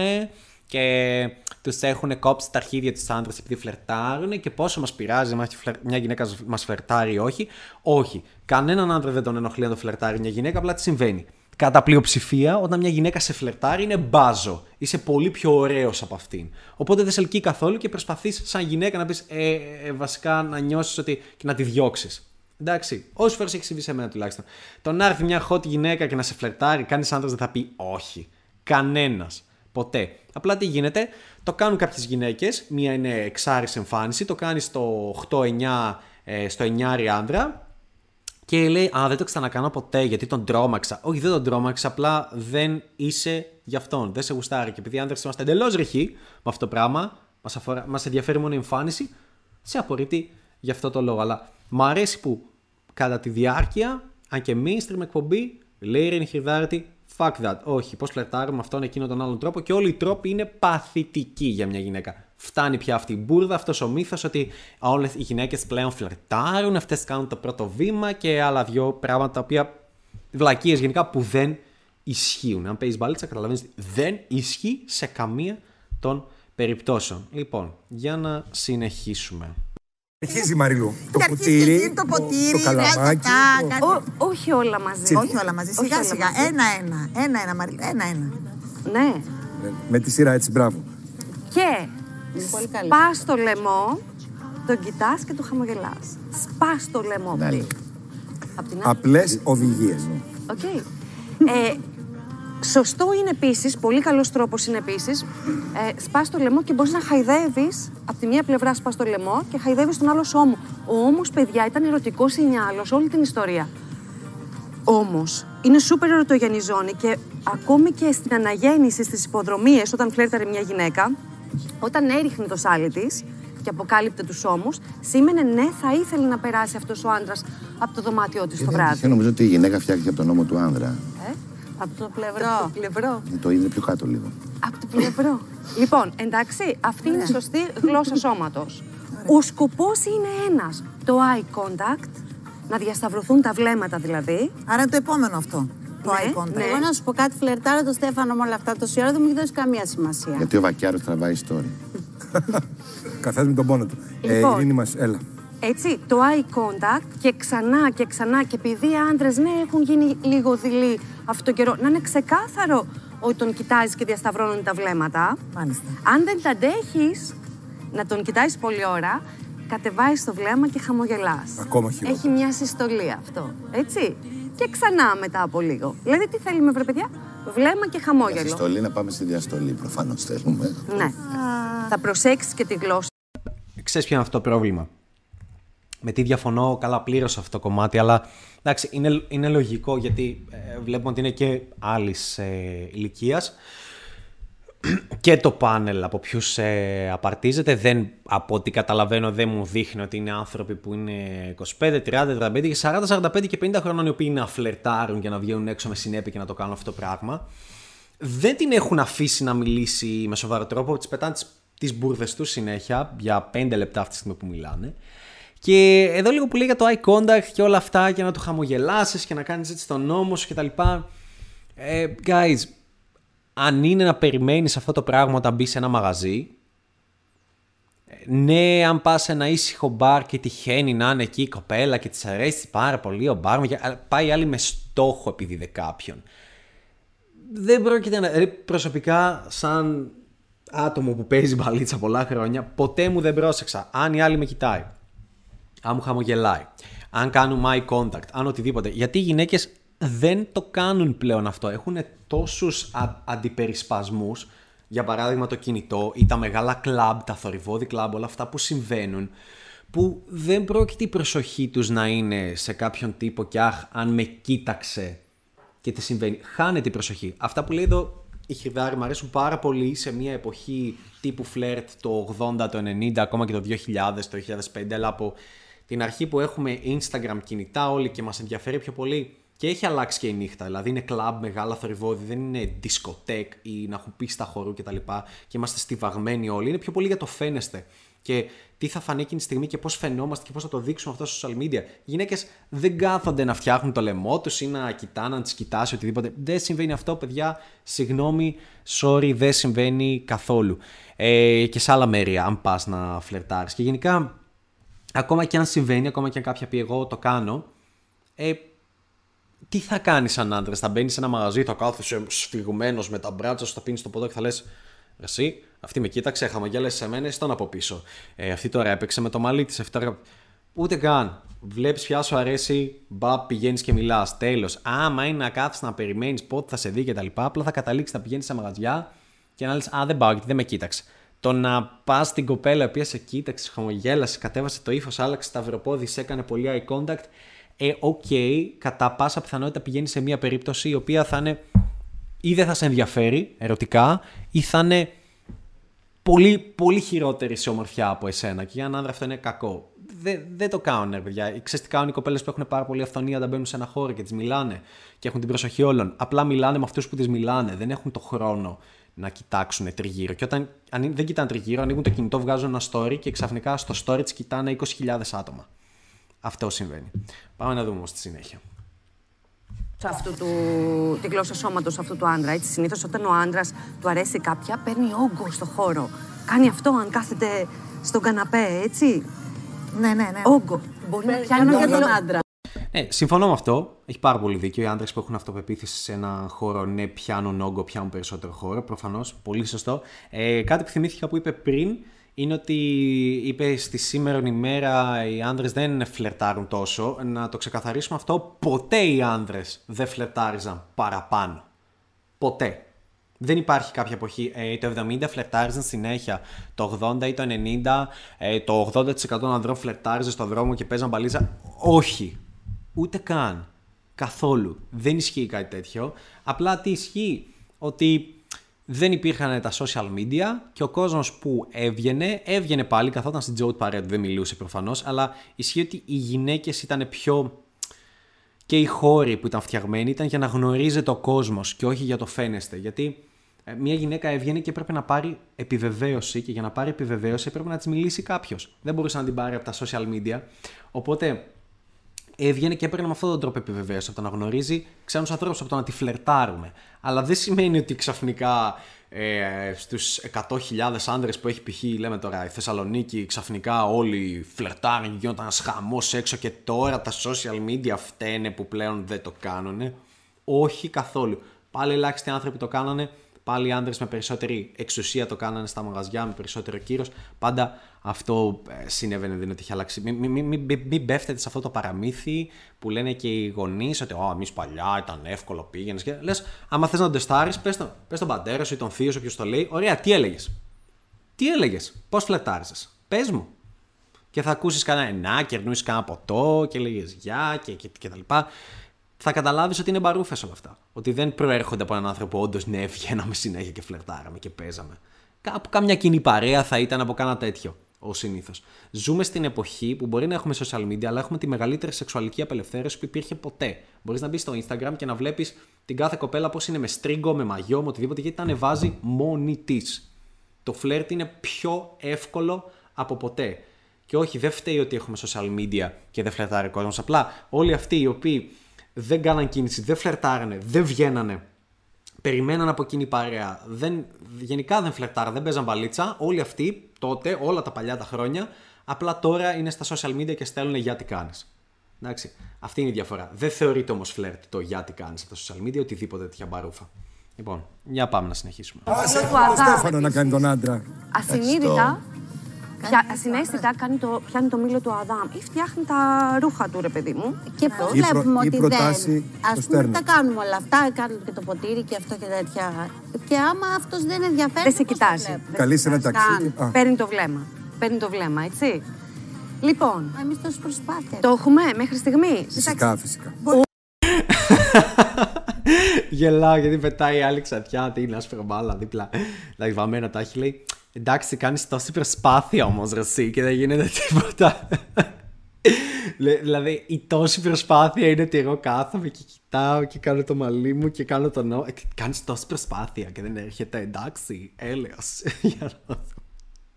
και τους έχουν κόψει τα αρχίδια τους άντρες επειδή φλερτάρουν και πόσο μας πειράζει αν μια γυναίκα μας φλερτάρει ή όχι. Όχι. Κανέναν άντρα δεν τον ενοχλεί να το φλερτάρει μια γυναίκα, απλά τι συμβαίνει. Κατά πλειοψηφία, όταν μια γυναίκα σε φλερτάρει, είναι μπάζο. Είσαι πολύ πιο ωραίος από αυτήν. Οπότε δεν σε ελκύει καθόλου και προσπαθείς σαν γυναίκα να πεις ε, ε, βασικά να νιώσεις ότι. και να τη διώξεις. Εντάξει, όσε φορές έχει συμβεί σε μένα τουλάχιστον. Το να έρθει μια hot γυναίκα και να σε φλερτάρει, κάνει άντρας δεν θα πει όχι. Κανένας. Ποτέ. Απλά τι γίνεται, το κάνουν κάποιες γυναίκες. Μία είναι εξάρις εμφάνιση, το κάνει στο 8-9, ε, στο 9 άντρα και λέει Α, δεν το ξανακάνω ποτέ γιατί τον τρόμαξα. Όχι, δεν τον τρόμαξα, απλά δεν είσαι γι' αυτόν. Δεν σε γουστάρει. Και επειδή οι άντρε είμαστε εντελώς ρηχοί με αυτό το πράγμα, μας αφορά, μας ενδιαφέρει μόνο η εμφάνιση, σε απορρίπτει γι' αυτό το λόγο. Αλλά μου αρέσει που κατά τη διάρκεια, αν και mainstream εκπομπή, λέει η Ειρήνη Χρυδάρτη, fuck that. Όχι, πώς φλερτάρουμε αυτόν εκείνο τον άλλον τρόπο και όλοι οι τρόποι είναι παθητικοί για μια γυναίκα. Φτάνει πια αυτή η μπουρδα, αυτός ο μύθος ότι όλες οι γυναίκες πλέον φλερτάρουν, αυτές κάνουν το πρώτο βήμα και άλλα δυο πράγματα τα οποία. βλακίες γενικά που δεν ισχύουν. Αν παίζεις μπαλίτσα, καταλαβαίνεις ότι δεν ισχύει σε καμία των περιπτώσεων. Λοιπόν, για να συνεχίσουμε. Αρχίζει η Μαριλού. Το Και αρχίζει και ποτήρι, γίνει το ποτήρι, το βγάζει καλαμάκι. τα- το- κάτι- Ω, όχι όλα μαζί. Όχι όλα μαζί, Όχι σιγά όλα σιγά. μαζί. Ένα-ένα. Ένα-ένα, Μαριλού. Ένα-ένα. Ναι. Με τη σειρά έτσι, μπράβο. Και πολύ καλή. σπά το λαιμό, τον κοιτάς και του χαμογελάς. Σπά το λαιμό Ναι. πριν. Απ' την άλλη. Απλές οδηγίες. Οκ. Ε, σωστό είναι επίσης, πολύ καλός τρόπος είναι επίσης, ε, σπάς το λαιμό και μπορείς να χαϊδεύεις. Από τη μία πλευρά σπάς το λαιμό και χαϊδεύεις τον άλλο ώμο. Ο ώμος, παιδιά, ήταν ερωτικό σινιάλο όλη την ιστορία. Όμως, είναι σούπερ ερωτογενή ζώνη και ακόμη και στην αναγέννηση στις υποδρομίες, όταν φλέρταρε μια γυναίκα, όταν έριχνε το σάλι της και αποκάλυπτε τους ώμους, σήμαινε ναι, θα ήθελε να περάσει αυτός ο άντρας από το δωμάτιό της το Είναι βράδυ. τυχαίο, νομίζω ότι η γυναίκα φτιάχτηκε από τον νόμο του άνδρα. Ε, Από το από πλευρό. το πλευρό. Είναι το ίδιο πιο κάτω λίγο. Από το πλευρό. λοιπόν, εντάξει, αυτή είναι η σωστή γλώσσα σώματος. Ο σκοπός είναι ένας. Το eye contact, να διασταυρωθούν τα βλέμματα δηλαδή. Άρα είναι το επόμενο αυτό. Το Ναι, eye contact. ναι. Εγώ να σου πω κάτι, φλερτάρω το Στέφανο με όλα αυτά τόση ώρα δεν μου έχει δώσει καμία σημασία. Γιατί ο Βακιάρος τραβάει story. Καθένα με τον πόνο του. Ε, Λοιπόν. Ειρήνη μας, έλα. Έτσι, το eye contact και ξανά και ξανά και επειδή οι άντρες ναι έχουν γίνει λίγο δειλοί αυτόν τον καιρό, να είναι ξεκάθαρο ότι τον κοιτάζεις και διασταυρώνουν τα βλέμματα. Μάλιστα. Αν δεν τα αντέχεις να τον κοιτάζεις πολλή ώρα, κατεβάζει το βλέμμα και χαμογελάς. Ακόμα χειρότερα. Έχει μια συστολή αυτό. Έτσι. Και ξανά μετά από λίγο. Δηλαδή, τι θέλουμε, βρε παιδιά, βλέμμα και Για χαμόγελο. συστολή να πάμε στη διαστολή. Προφανώς θέλουμε. Ναι. Θα προσέξεις και τη γλώσσα. Ξέρεις ποιο είναι αυτό το πρόβλημα; Με τι διαφωνώ καλά πλήρω σε αυτό το κομμάτι, αλλά εντάξει, είναι, είναι λογικό γιατί ε, βλέπουμε ότι είναι και άλλης ε, ηλικίας. Και το πάνελ από ποιους ε, απαρτίζεται, δεν, από ό,τι καταλαβαίνω, δεν μου δείχνει ότι είναι άνθρωποι που είναι 25, 30, 35 και 40, 45 και 50 χρονών οι οποίοι να φλερτάρουν και να βγαίνουν έξω με συνέπεια και να το κάνουν αυτό το πράγμα. Δεν την έχουν αφήσει να μιλήσει με σοβαρό τρόπο, τις πετάνε τις, τις μπουρδες τους συνέχεια για 5 λεπτά αυτή τη στιγμή που μιλάνε. Και εδώ λίγο που λέει για το eye contact και όλα αυτά και να το χαμογελάσεις και να κάνεις έτσι τον νόμο σου κτλ. Ε, guys, αν είναι να περιμένεις αυτό το πράγμα όταν μπεις σε ένα μαγαζί, ε, ναι, αν πας σε ένα ήσυχο μπαρ και τυχαίνει να είναι εκεί η κοπέλα και της αρέσει πάρα πολύ ο μπαρ, αλλά πάει άλλη με στόχο επειδή είδε κάποιον. Δεν πρόκειται να... ρε, Προσωπικά, σαν άτομο που παίζει μπαλίτσα πολλά χρόνια, ποτέ μου δεν πρόσεξα. Αν η άλλη με κοιτάει, αν μου χαμογελάει, αν κάνουμε eye contact, αν οτιδήποτε. Γιατί οι γυναίκες δεν το κάνουν πλέον αυτό. Έχουν τόσους α, αντιπερισπασμούς, για παράδειγμα το κινητό ή τα μεγάλα κλαμπ, τα θορυβόδη κλαμπ, όλα αυτά που συμβαίνουν, που δεν πρόκειται η προσοχή τους να είναι σε κάποιον τύπο και αχ, αν με κοίταξε και τι συμβαίνει. Χάνεται η προσοχή. Αυτά που λέει εδώ η Χιδάρη μου αρέσουν πάρα πολύ σε μια εποχή τύπου φλερτ το 80, το 90, ακόμα και το 2000, το 2005, αλλά από την αρχή που έχουμε Instagram κινητά όλοι και μας ενδιαφέρει πιο πολύ και έχει αλλάξει και η νύχτα. Δηλαδή είναι κλαμπ μεγάλα θορυβόδη, δεν είναι δισκοτέκ ή να έχουν πίστα χορού κτλ. Και, και είμαστε στιβαγμένοι όλοι. Είναι πιο πολύ για το φαίνεστε. Και τι θα φανεί εκείνη τη στιγμή και πώς φαινόμαστε και πώς θα το δείξουμε αυτό στα social media. Οι γυναίκες δεν κάθονται να φτιάχνουν το λαιμό τους ή να κοιτάνε, να τις κοιτάσει οτιδήποτε. Δεν συμβαίνει αυτό, παιδιά. Συγγνώμη, sorry, δεν συμβαίνει καθόλου. Ε, και σε άλλα μέρη, αν πας να φλερτάρεις. Και γενικά, ακόμα και αν συμβαίνει, ακόμα και αν κάποια πει εγώ το κάνω, ε, τι θα κάνεις σαν άντρα, θα μπαίνεις σε ένα μαγαζί, θα κάθεσαι σφιγμένο με τα μπράτσα σου, θα πίνεις το ποδό και θα λες: Εσύ, αυτή με κοίταξε, χαμογέλασε σε μένα, στον από πίσω. Ε, αυτή τώρα έπαιξε με το μαλλί της. Τώρα... Ούτε καν. Βλέπεις ποια σου αρέσει, μπα, πηγαίνεις και μιλάς. Τέλος. Άμα είναι να κάθεσαι να περιμένεις πότε θα σε δει και τα λοιπά, απλά θα καταλήξεις να πηγαίνεις σε μαγαζιά και να λες: Α, δεν πάω γιατί δεν με κοίταξε. Το να πας στην κοπέλα η οποία σε κοίταξε, χαμογέλασε, κατέβασε το ύφος, άλλαξε σταυροπόδι, σε έκανε πολύ eye contact. Ε, OK, okay, κατά πάσα πιθανότητα πηγαίνει σε μια περίπτωση η οποία θα είναι ή δεν θα σε ενδιαφέρει ερωτικά ή θα είναι πολύ, πολύ χειρότερη σε ομορφιά από εσένα. Και για έναν άντρα αυτό είναι κακό. Δεν, δεν το κάνουν, ρε παιδιά. Ξέρεις τι κάνουν οι κοπέλες που έχουν πάρα πολύ αφθονία όταν μπαίνουν σε ένα χώρο και τις μιλάνε και έχουν την προσοχή όλων. Απλά μιλάνε με αυτούς που τις μιλάνε. Δεν έχουν το χρόνο να κοιτάξουν τριγύρω. Και όταν αν δεν κοιτάνε τριγύρω, ανοίγουν το κινητό, βγάζουν ένα story και ξαφνικά στο story της κοιτάνε 20.000 άτομα. Αυτό συμβαίνει. Πάμε να δούμε όμως τη συνέχεια. αυτού του, τη γλώσσα σώματος αυτού του άντρα. Έτσι, συνήθως όταν ο άντρας του αρέσει κάποια, παίρνει όγκο στο χώρο. Κάνει αυτό αν κάθεται στον καναπέ, έτσι. Ναι, ναι, ναι. Όγκο. Μπορεί να πιάνει Κάνω για όγκο. τον άντρα. Ναι, συμφωνώ με αυτό. Έχει πάρα πολύ δίκιο. Οι άντρες που έχουν αυτοπεποίθηση σε ένα χώρο, ναι, πιάνουν όγκο, πιάνουν περισσότερο χώρο. Προφανώς. Πολύ σωστό. Ε, κάτι που θυμήθηκα που είπε πριν είναι ότι είπε στη σήμερα ημέρα οι άνδρες δεν φλερτάρουν τόσο. Να το ξεκαθαρίσουμε αυτό, ποτέ οι άνδρες δεν φλερτάριζαν παραπάνω. Ποτέ. Δεν υπάρχει κάποια εποχή. Ε, το 70 φλερτάριζαν συνέχεια. Το 80 ή το 90, ε, το 80% των ανδρών φλερτάριζαν στον δρόμο και παίζαν μπαλίτσα. Όχι. Ούτε καν. Καθόλου. Δεν ισχύει κάτι τέτοιο. Απλά τι ισχύει. Ότι δεν υπήρχαν τα social media και ο κόσμος που έβγαινε, έβγαινε πάλι, καθόταν στην Τζόουτ παρέα δεν μιλούσε προφανώς, αλλά ισχύει ότι οι γυναίκες ήταν πιο. και οι χώροι που ήταν φτιαγμένοι ήταν για να γνωρίζεται ο κόσμος και όχι για το φαίνεστε. Γιατί ε, μια γυναίκα έβγαινε και έπρεπε να πάρει επιβεβαίωση και για να πάρει επιβεβαίωση έπρεπε να της μιλήσει κάποιος. Δεν μπορούσε να την πάρει από τα social media. Οπότε έβγαινε και έπαιρνε με αυτόν τον τρόπο επιβεβαίωση. Από το να γνωρίζει ξένους ανθρώπους, από το να τη φλερτάρουμε. Αλλά δεν σημαίνει ότι ξαφνικά ε, στους 100.000 άντρε που έχει π.χ. λέμε τώρα η Θεσσαλονίκη, ξαφνικά όλοι φλερτάρουν και γίνονταν ένας χαμός έξω και τώρα τα social media φταίνε που πλέον δεν το κάνουν. Όχι καθόλου. Πάλι ελάχιστοι άνθρωποι το κάνανε Πάλι οι άντρε με περισσότερη εξουσία το κάνανε στα μαγαζιά, με περισσότερο κύρος. Πάντα αυτό ε, συνέβαινε, δεν είναι ότι είχε αλλάξει. Μην μη, μη, μη, μη μπέφτετε σε αυτό το παραμύθι που λένε και οι γονείς ότι εμείς παλιά ήταν εύκολο, πήγαινες. Και λες, άμα θες να το τεστάρεις, πες τον, πες τον πατέρα σου ή τον θείο σου, όποιος το λέει. Ωραία, τι έλεγες; Τι έλεγες, πώς φλετάριζε. Πες μου. Και θα ακούσεις κανένα να, κερνούσε κανένα ποτό και λέγες γεια και, και, και τα λοιπά θα καταλάβεις ότι είναι μπαρούφες όλα αυτά. Ότι δεν προέρχονται από έναν άνθρωπο που όντως ναι, βγαίναμε συνέχεια και φλερτάραμε και παίζαμε. Κάπου κάμια κοινή παρέα θα ήταν από κάνα τέτοιο, ω συνήθως. Ζούμε στην εποχή που μπορεί να έχουμε social media, αλλά έχουμε τη μεγαλύτερη σεξουαλική απελευθέρωση που υπήρχε ποτέ. Μπορείς να μπεις στο Instagram και να βλέπεις την κάθε κοπέλα πώς είναι με στρίγκο, με μαγιό, με οτιδήποτε, γιατί τα ανεβάζει μόνη της. Το φλερτ είναι πιο εύκολο από ποτέ. Και όχι, δεν φταίει ότι έχουμε social media και δεν φλερτάρει ο κόσμος. Απλά όλοι αυτοί οι οποίοι δεν κάναν κίνηση, δεν φλερτάρανε, δεν βγαίνανε. Περιμέναν από εκείνη παρέα. Δεν, γενικά δεν φλερτάραν, δεν παίζαν μπαλίτσα. Όλοι αυτοί τότε, όλα τα παλιά τα χρόνια, απλά τώρα είναι στα social media και στέλνουν για τι κάνεις. Εντάξει. Αυτή είναι η διαφορά. Δεν θεωρείται όμως φλερτ το για τι κάνεις στα social media, οτιδήποτε τέτοια μπαρούφα. Λοιπόν, για πάμε να συνεχίσουμε. Άσε τον Στέφανο να κάνει τον άντρα. Ασυνείδητα, πια, ασυναίσθητα κάνει το, πιάνει το μήλο του Αδάμ ή φτιάχνει τα ρούχα του, ρε παιδί μου. Και πώς Ή προ- βλέπουμε ή ότι προτάσει δεν. στο Α πούμε, στέρνο. τα κάνουμε όλα αυτά, κάνουμε και το ποτήρι και αυτό και τέτοια. Και άμα αυτός δεν ενδιαφέρει. Δεν σε πώς το κοιτάζει. βλέπουμε; Καλεί σε ένα ταξίδι. Α, Παίρνει το βλέμμα. Παίρνει το βλέμμα, έτσι. Λοιπόν, Εμείς τόση προσπάθεια. το έχουμε μέχρι στιγμή. Φυσικά, φυσικά. Γελάω γιατί πετάει η άλλη ξαφιά, τι είναι άσπρο μπάλα δίπλα. Δηλαδή βαμμένα τα έχει λέει. Εντάξει, κάνεις τόση προσπάθεια όμως ρε εσύ και δεν γίνεται τίποτα. Λε- δηλαδή η τόση προσπάθεια είναι ότι εγώ κάθομαι και κοιτάω και κάνω το μαλλί μου και κάνω το νόμο. Κάνεις τόση προσπάθεια και δεν έρχεται εντάξει, έλεος. Για να δω.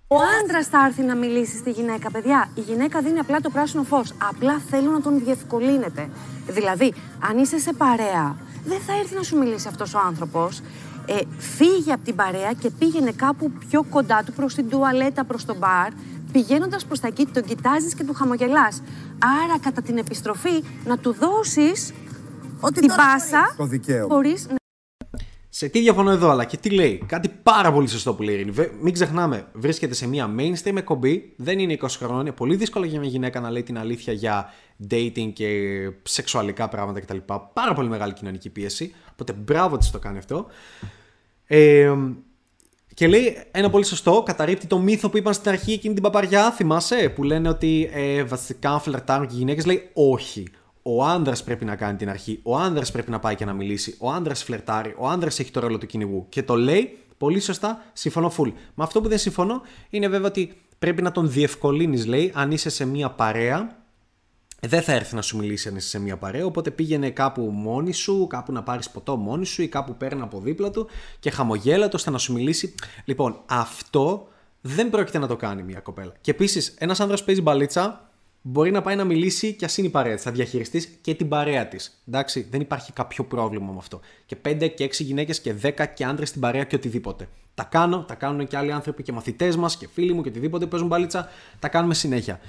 Ο άντρας θα έρθει να μιλήσει στη γυναίκα, παιδιά. Η γυναίκα δίνει απλά το πράσινο φως. Απλά θέλω να τον διευκολύνετε. Δηλαδή, αν είσαι σε παρέα, δεν θα έρθει να σου μιλήσει αυτός ο άνθρωπος. Ε, φύγε από την παρέα και πήγαινε κάπου πιο κοντά του, προς την τουαλέτα, προς το μπαρ. Πηγαίνοντας προς τα εκεί, τον κοιτάζεις και του χαμογελάς. Άρα, κατά την επιστροφή, να του δώσεις Ότι την τώρα πάσα. Το δικαίωμα. Χωρίς να Σε τι διαφωνώ εδώ, αλλά και τι λέει. Κάτι πάρα πολύ σωστό που λέει η Ειρήνη. Βε- Μην ξεχνάμε, βρίσκεται σε μια mainstream εκπομπή, δεν είναι 20 χρονών. Είναι πολύ δύσκολο για μια γυναίκα να λέει την αλήθεια για dating και σεξουαλικά πράγματα κτλ. Πάρα πολύ μεγάλη κοινωνική πίεση. Οπότε μπράβο της το κάνει αυτό. Ε, και λέει ένα πολύ σωστό, καταρρύπτει το μύθο που είπαν στην αρχή εκείνη την παπαριά, θυμάσαι, που λένε ότι ε, βασικά φλερτάρουν και οι γυναίκες. Λέει όχι. Ο άντρα πρέπει να κάνει την αρχή. Ο άντρα πρέπει να πάει και να μιλήσει. Ο άντρα φλερτάρει. Ο άντρα έχει το ρόλο του κυνηγού. Και το λέει πολύ σωστά, συμφωνώ full. Με αυτό που δεν συμφωνώ είναι βέβαια ότι πρέπει να τον διευκολύνεις, λέει, αν είσαι σε μία παρέα δεν θα έρθει να σου μιλήσει αν είσαι σε μια παρέα, οπότε πήγαινε κάπου μόνη σου, κάπου να πάρεις ποτό μόνη σου ή κάπου παίρνει από δίπλα του και χαμογέλατο ώστε να σου μιλήσει. Λοιπόν, αυτό δεν πρόκειται να το κάνει μια κοπέλα. Και επίσης, ένας άνδρας που παίζει μπαλίτσα μπορεί να πάει να μιλήσει και ας είναι η παρέα της. Θα διαχειριστείς και την παρέα της. Εντάξει, δεν υπάρχει κάποιο πρόβλημα με αυτό. Και 5 και 6 γυναίκες και 10 και άντρες στην παρέα και οτιδήποτε. Τα κάνω, τα κάνουν και άλλοι άνθρωποι και μαθητές μας και φίλοι μου και οτιδήποτε παίζουν μπαλίτσα. Τα κάνουμε συνέχεια.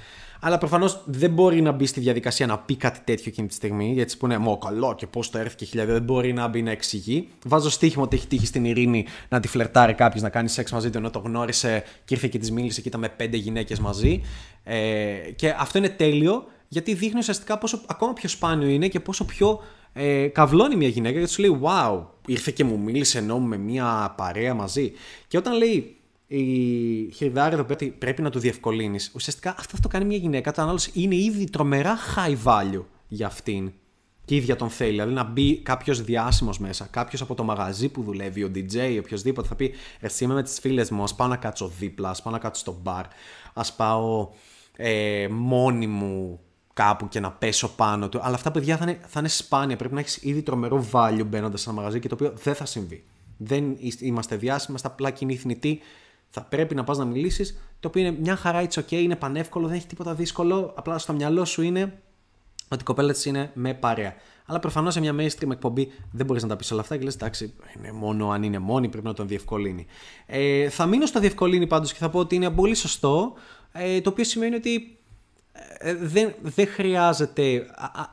Αλλά προφανώς δεν μπορεί να μπει στη διαδικασία να πει κάτι τέτοιο εκείνη τη στιγμή. Γιατί που είναι Μω καλό και πώς το έρθει και Δεν μπορεί να μπει να εξηγεί. Βάζω στοίχημα ότι έχει τύχει στην ειρήνη να τη φλερτάρει κάποιος να κάνει σεξ μαζί του ενώ το γνώρισε και ήρθε και της μίλησε και ήταν με πέντε γυναίκες μαζί. Ε, και αυτό είναι τέλειο γιατί δείχνει ουσιαστικά πόσο ακόμα πιο σπάνιο είναι και πόσο πιο ε, καυλώνει μια γυναίκα γιατί σου λέει Wow, ήρθε και μου μίλησε ενώ με μια παρέα μαζί. Και όταν λέει η Χιρδάρη εδώ πέρα πρέπει να του διευκολύνεις, ουσιαστικά αυτό το κάνει μια γυναίκα. Το άλλο είναι ήδη τρομερά high value για αυτήν και η ίδια τον θέλει. Δηλαδή να μπει κάποιος διάσημος μέσα, κάποιος από το μαγαζί που δουλεύει, ο DJ, οποιοδήποτε θα πει Εσύ είμαι με τις φίλες μου, ας πάω να κάτσω δίπλα, ας πάω να κάτσω στο μπαρ, ας πάω ε, μόνη μου κάπου και να πέσω πάνω του. Αλλά αυτά παιδιά θα είναι, θα είναι σπάνια. Πρέπει να έχεις ήδη τρομερό value μπαίνοντας σε ένα μαγαζί και το οποίο δεν θα συμβεί. Δεν είμαστε διάσημοι, είμαστε απλά κοινοί θνητοί. Θα πρέπει να πας να μιλήσεις, το οποίο είναι μια χαρά, it's okay, είναι πανεύκολο, δεν έχει τίποτα δύσκολο. Απλά στο μυαλό σου είναι ότι η κοπέλα της είναι με παρέα. Αλλά προφανώς σε μια mainstream εκπομπή δεν μπορείς να τα πεις όλα αυτά και λες: Εντάξει, είναι μόνο αν είναι μόνη, πρέπει να τον διευκολύνει. Ε, θα μείνω στο διευκολύνει πάντως και θα πω ότι είναι πολύ σωστό. Ε, το οποίο σημαίνει ότι ε, δεν, δεν χρειάζεται.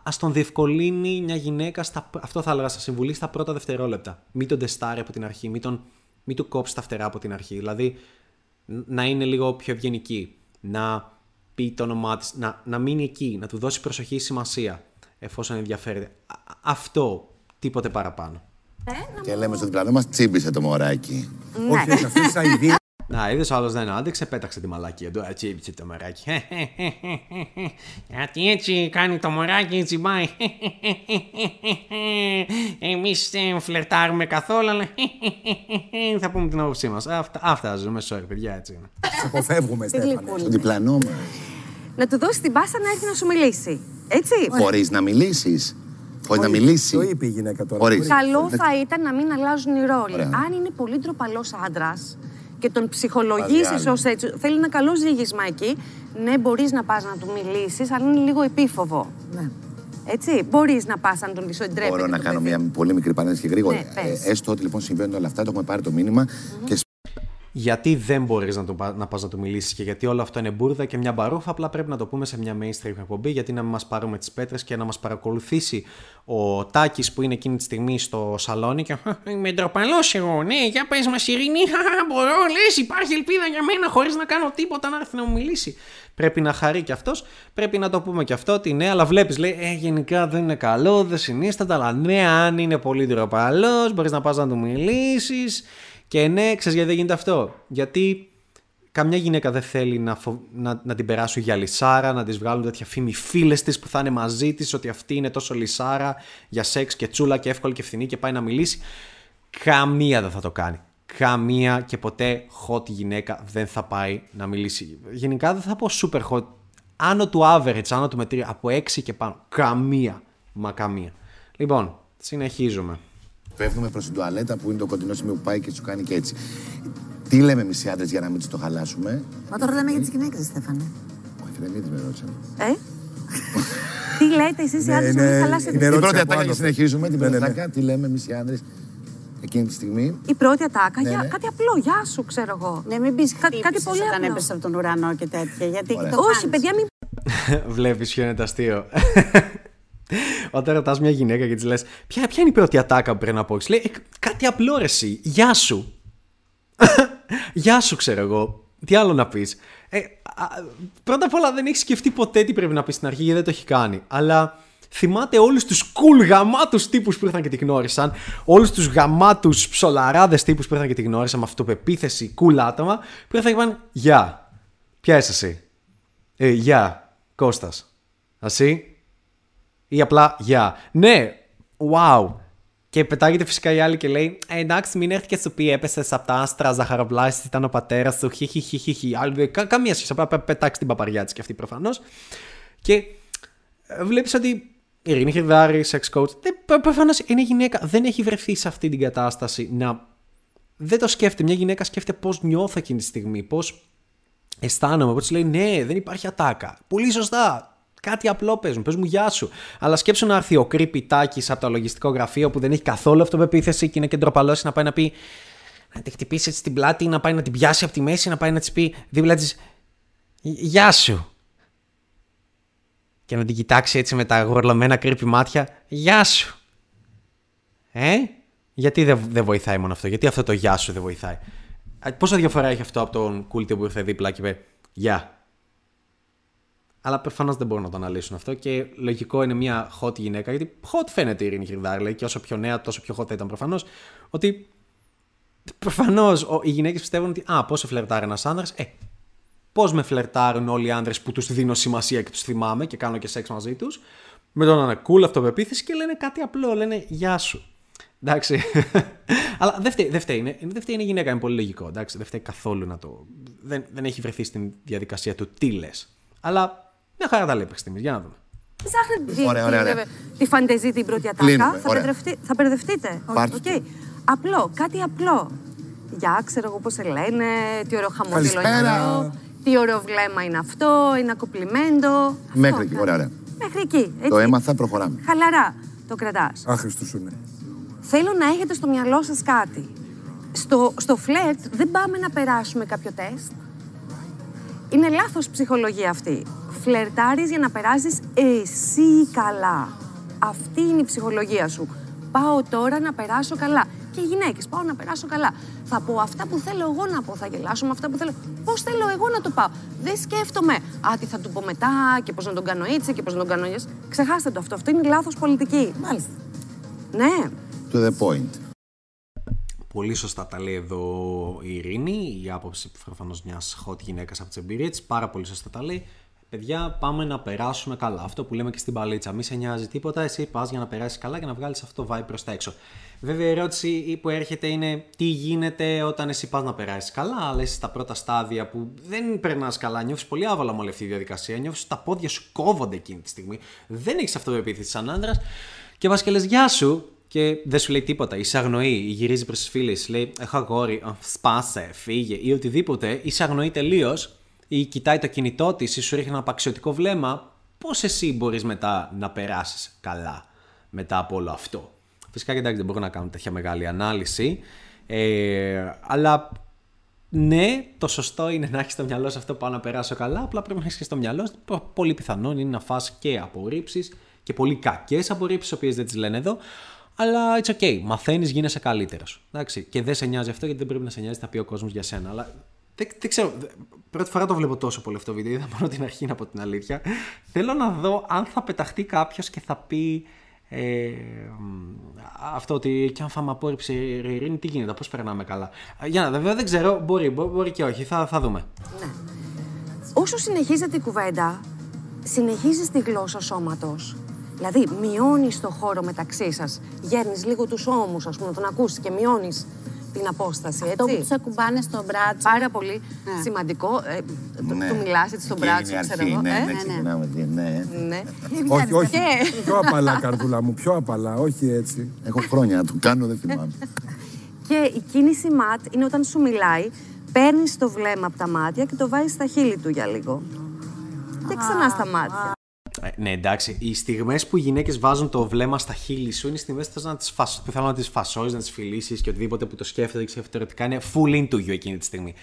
Α τον διευκολύνει μια γυναίκα, στα, αυτό θα έλεγα στα συμβουλή, στα πρώτα δευτερόλεπτα. Μην τον τεστάρει από την αρχή, μην, τον, μην του κόψεις τα φτερά από την αρχή. Δηλαδή να είναι λίγο πιο ευγενική, να πει το όνομά της, να, να μείνει εκεί, να του δώσει προσοχή σημασία, εφόσον ενδιαφέρεται. Αυτό, τίποτε παραπάνω. Και λέμε στο διπλανό μας τσίμπησε το μωράκι. Όχι, όχι, αυτή σαν ιδέα να, είδες ο άλλος δεν άντεξε, πέταξε τη μαλακία του. Έτσι είπε το μωράκι. Γιατί έτσι κάνει το μωράκι, έτσι πάει. Εμείς δεν φλερτάρουμε καθόλου, αλλά θα πούμε την άποψή μας. Αυτά, αυτά ζούμε, sorry, παιδιά, έτσι είναι. Αποφεύγουμε, Στέφανε. Στο διπλανό μας. Να του δώσει την πάσα να έρθει να σου μιλήσει. Έτσι. Μπορεί να μιλήσεις. Μπορεί να μιλήσει. Το είπε η γυναίκα τώρα. Καλό θα ήταν να μην αλλάζουν οι ρόλοι. Αν είναι πολύ ντροπαλός άντρας, και τον ψυχολογήσεις ως έτσι. Θέλει ένα καλό ζήγισμα εκεί. Ναι, μπορείς να πας να του μιλήσεις, αλλά είναι λίγο επίφοβο. Ναι. Έτσι, μπορείς να πας να τον λυσοντρέψει. Μπορώ να κάνω μια πολύ μικρή παρένθεση και γρήγορα. Ναι, ε, έστω ότι λοιπόν συμβαίνουν όλα αυτά, το έχουμε πάρει το μήνυμα mm-hmm. και γιατί δεν μπορείς να, να πας να του μιλήσεις και γιατί όλο αυτό είναι μπουρδα και μια μπαρούφα. Απλά πρέπει να το πούμε σε μια mainstream εκπομπή, γιατί να μην μας πάρουμε τις πέτρες και να μας παρακολουθήσει ο Τάκης που είναι εκείνη τη στιγμή στο σαλόνι και. Με ντροπαλός εγώ, ναι, για πες μας, Ειρήνη, μπορώ, λες, υπάρχει ελπίδα για μένα χωρίς να κάνω τίποτα να έρθει να μου μιλήσει. Πρέπει να χαρεί κι αυτός, πρέπει να το πούμε κι αυτό ότι ναι, αλλά βλέπεις, λέει, ε, γενικά δεν είναι καλό, δεν συνίσταται, αλλά ναι, αν είναι πολύ ντροπαλός, μπορείς να πας να του μιλήσεις. Και ναι, ξέρεις γιατί δεν γίνεται αυτό; Γιατί καμιά γυναίκα δεν θέλει να, να, να την περάσουν για λισάρα, να της βγάλουν τέτοια φήμη φίλες της που θα είναι μαζί της, ότι αυτή είναι τόσο λισάρα για σεξ και τσούλα και εύκολη και φθηνή και πάει να μιλήσει. Καμία δεν θα το κάνει. Καμία και ποτέ hot γυναίκα δεν θα πάει να μιλήσει. Γενικά δεν θα πω super hot. Άνω του average, άνω του μετρία, από 6 και πάνω. Καμία. Μα καμία. Λοιπόν, συνεχίζουμε. Πέφτουμε προς την τουαλέτα που είναι το κοντινό σημείο που πάει και σου κάνει και έτσι. Τι λέμε εμείς οι άντρες για να μην τους το χαλάσουμε; Μα τώρα λέμε για τις γυναίκες, Στέφανε. Όχι, δεν είναι με ρώτησαν. Ε; Τι λέτε εσείς οι άντρες να μην χαλάσετε; την πρώτη ατάκα και συνεχίζουμε. Την πρώτη ατάκα, τι λέμε εμείς οι άντρες εκείνη τη στιγμή; Η πρώτη ατάκα, για κάτι απλό, γεια σου, ξέρω εγώ. Ναι, μην πεις κάτι πολύ όταν έπεσε από τον ουρανό και τέτοια. Γιατί Όχι, παιδιά, μην. Βλέπεις ποιο είναι το αστείο. Όταν ρωτάς μια γυναίκα και της λες: ποια, ποια είναι η πρώτη ατάκα που πρέπει να πω, λέει «Ε, Κάτι απλό ρε εσύ. Γεια σου. Γεια σου, ξέρω εγώ. Τι άλλο να πεις. Ε, πρώτα απ' όλα δεν έχεις σκεφτεί ποτέ τι πρέπει να πεις στην αρχή γιατί δεν το έχει κάνει. Αλλά θυμάται όλους τους cool γαμάτους τύπους που ήρθαν και τη γνώρισαν. Όλους τους γαμάτους ψολαράδες τύπους που ήρθαν και τη γνώρισαν με αυτοπεποίθηση, cool άτομα. Που ήρθαν και είπαν Γεια. Ποια είσαι εσύ; Ε, γεια. Κώστας. Ασύ ή απλά γεια. Ναι, wow. Και πετάγεται φυσικά η άλλη και λέει: ε, Εντάξει, μην έρθει και σου πει έπεσες από τα άστρα, ζαχαροβλάσει, ήταν ο πατέρας σου. Χι, χι, χι, χι, χι. Κα, καμία σχέση. Απλά πετάξει την παπαριά της και αυτή προφανώς. Και ε, βλέπεις ότι η Ειρήνη Χιδάρη, sex coach, προφανώς είναι γυναίκα. Δεν έχει βρεθεί σε αυτή την κατάσταση να. Δεν το σκέφτεται. Μια γυναίκα σκέφτεται πώς νιώθω εκείνη τη στιγμή, πώς αισθάνομαι. Πώ λέει: Ναι, δεν υπάρχει ατάκα. Πολύ σωστά. Κάτι απλό πες μου, πες μου γεια σου. Αλλά σκέψου να έρθει ο creepy από το λογιστικό γραφείο που δεν έχει καθόλου αυτοπεποίθηση και είναι κεντροπαλός να πάει να πει να τη χτυπήσει έτσι την πλάτη, να πάει να την πιάσει από τη μέση, να πάει να της πει δίπλα της Γεια σου. και να την κοιτάξει έτσι με τα γορλωμένα κρύπη μάτια. Γεια σου. Ε, γιατί δεν δεν βοηθάει μόνο αυτό, γιατί αυτό το γεια σου δεν βοηθάει; Α, Πόσα διαφορά έχει αυτό από τον κούλτη που ήρθε δίπλα και είπε Γεια. Αλλά προφανώς δεν μπορούν να το αναλύσουν αυτό και λογικό είναι μια hot γυναίκα, γιατί hot φαίνεται η Ειρήνη Χιρδάρη, λέει, και όσο πιο νέα, τόσο πιο hot θα ήταν προφανώς, ότι προφανώς οι γυναίκες πιστεύουν ότι Α, πώς σε φλερτάρει ένας άντρα, Ε, πώς με φλερτάρουν όλοι οι άντρε που τους δίνω σημασία και τους θυμάμαι και κάνω και σεξ μαζί τους, με τον να είναι cool αυτοπεποίθηση και λένε κάτι απλό, λένε Γεια σου. Εντάξει. Αλλά δεν φταίει, δεν φταίει. Είναι, δεν φταίει είναι η γυναίκα, είναι πολύ λογικό. Εντάξει, δεν φταίει καθόλου να το. Δεν, δεν έχει βρεθεί στην διαδικασία του τι λες. Αλλά μια χαρά τα λέει μέχρι στιγμής. Για να δούμε. Ψάχνετε τη, Ωραία, ωραία, τη- ωραία. τη φαντεζή την πρώτη ατάκα. Κλείνουμε, Θα, ωραία. μπερδευτεί- θα μπερδευτείτε. Πάρτε Οκ. το. Απλό, κάτι απλό. Γεια, ξέρω εγώ πώς σε λένε, τι ωραίο χαμόγελο είναι Καλησπέρα. αυτό, τι ωραίο βλέμμα είναι αυτό, είναι κομπλιμέντο. Αυτό Μέχρι εκεί, κάτι. ωραία, ωραία. Μέχρι εκεί, έτσι. Το έμαθα, προχωράμε. Χαλαρά το κρατάς. Άχρηστο σου είναι. Θέλω να έχετε στο μυαλό σας κάτι. Στο, στο φλερτ δεν πάμε να περάσουμε κάποιο τεστ. Είναι λάθος ψυχολογία αυτή. Φλερτάρεις για να περάσεις εσύ καλά. Αυτή είναι η ψυχολογία σου. Πάω τώρα να περάσω καλά. Και οι γυναίκες, πάω να περάσω καλά. Θα πω αυτά που θέλω εγώ να πω, θα γελάσω με αυτά που θέλω. Πώς θέλω εγώ να το πάω; Δεν σκέφτομαι, α, τι θα του πω μετά και πώς να τον κάνω έτσι και πώς να τον κάνω έτσι. Ξεχάστε το αυτό, αυτό είναι λάθος πολιτική. Μάλιστα. Ναι, To the point. Πολύ σωστά τα λέει εδώ η Ειρήνη, η άποψη προφανώ μιας hot γυναίκας από τις εμπειρίες της. Πάρα πολύ σωστά τα λέει. Παιδιά, πάμε να περάσουμε καλά. Αυτό που λέμε και στην παλίτσα. Μη σε νοιάζει τίποτα, εσύ πας για να περάσεις καλά και να βγάλεις αυτό το vibe προς τα έξω. Βέβαια, η ερώτηση που έρχεται είναι τι γίνεται όταν εσύ πας να περάσεις καλά, αλλά είσαι στα πρώτα στάδια που δεν περνάς καλά, νιώθεις πολύ άβολα με όλη αυτή τη διαδικασία, νιώθεις ότι τα πόδια σου κόβονται εκείνη τη στιγμή, δεν έχεις αυτοπεποίθηση σαν άντρας. Και πα και λες Γεια σου, και δεν σου λέει τίποτα, είσαι αγνοεί, ή γυρίζει προς τις φίλες, λέει Έχω αγόρι, α, σπάσε, φύγε ή οτιδήποτε, είσαι αγνοεί τελείως, ή κοιτάει το κινητό της ή σου ρίχνει ένα απαξιωτικό βλέμμα, πώς εσύ μπορείς μετά να περάσεις καλά μετά από όλο αυτό. Φυσικά και εντάξει, δεν μπορώ να κάνω τέτοια μεγάλη ανάλυση, ε, αλλά ναι, το σωστό είναι να έχεις στο μυαλό σου αυτό πάω να περάσω καλά. Απλά πρέπει να έχεις και στο μυαλό σου. πο- Πολύ πιθανόν είναι να φας και απορρίψεις και πολύ κακές απορρίψεις, οι οποίες δεν τις λένε εδώ. Αλλά it's okay. Μαθαίνεις, γίνεσαι καλύτερος. Και δεν σε νοιάζει αυτό γιατί δεν πρέπει να σε νοιάζει, θα πει ο κόσμος για σένα. Αλλά δεν, δεν ξέρω. δε- Πρώτη φορά το βλέπω τόσο πολύ αυτό το βίντεο. Είδα μόνο την αρχή να πω την αλήθεια. Θέλω να δω αν θα πεταχτεί κάποιος και θα πει. Ε, μ, αυτό ότι και αν φάμε απόρριψη ρε Ειρήνη, τι γίνεται, πώς περνάμε καλά. Α, Για να δω, βέβαια δεν ξέρω, μπορεί, μπο- μπορεί και όχι, θα, θα δούμε. Όσο συνεχίζεται η κουβέντα, συνεχίζεις τη γλώσσα σώματος. Δηλαδή, μειώνεις το χώρο μεταξύ σας. Γέρνεις λίγο τους ώμους, ας πούμε, να τον ακούσεις και μειώνεις την απόσταση, Αυτό που έτσι. τους ακουμπάνε στο μπράτσο. Πάρα πολύ σημαντικό. Ε, το- Ναι. Του μιλάς έτσι στον Εκεί μπράτσο, είναι η ξέρω αρχή, εγώ. Ναι, ε; ναι, ξεκινάμε. τι- Ναι. Ναι. Όχι, όχι. Και- Πιο απαλά, καρδούλα μου, πιο απαλά, όχι έτσι. Έχω χρόνια να το κάνω, δεν θυμάμαι. Και η κίνηση ματ είναι όταν σου μιλάει, παίρνεις το βλέμμα από τα μάτια και το βάζεις στα χείλη του για λίγο. Και ξανά στα μάτια. Ε, ναι, εντάξει. Οι στιγμές που οι γυναίκες βάζουν το βλέμμα στα χείλη σου είναι οι στιγμές που, θες να τις φασ... που θέλω να τις φασώσεις, να τις φιλήσεις και οτιδήποτε που το σκέφτεται και θεωρητικά είναι full into you εκείνη τη στιγμή.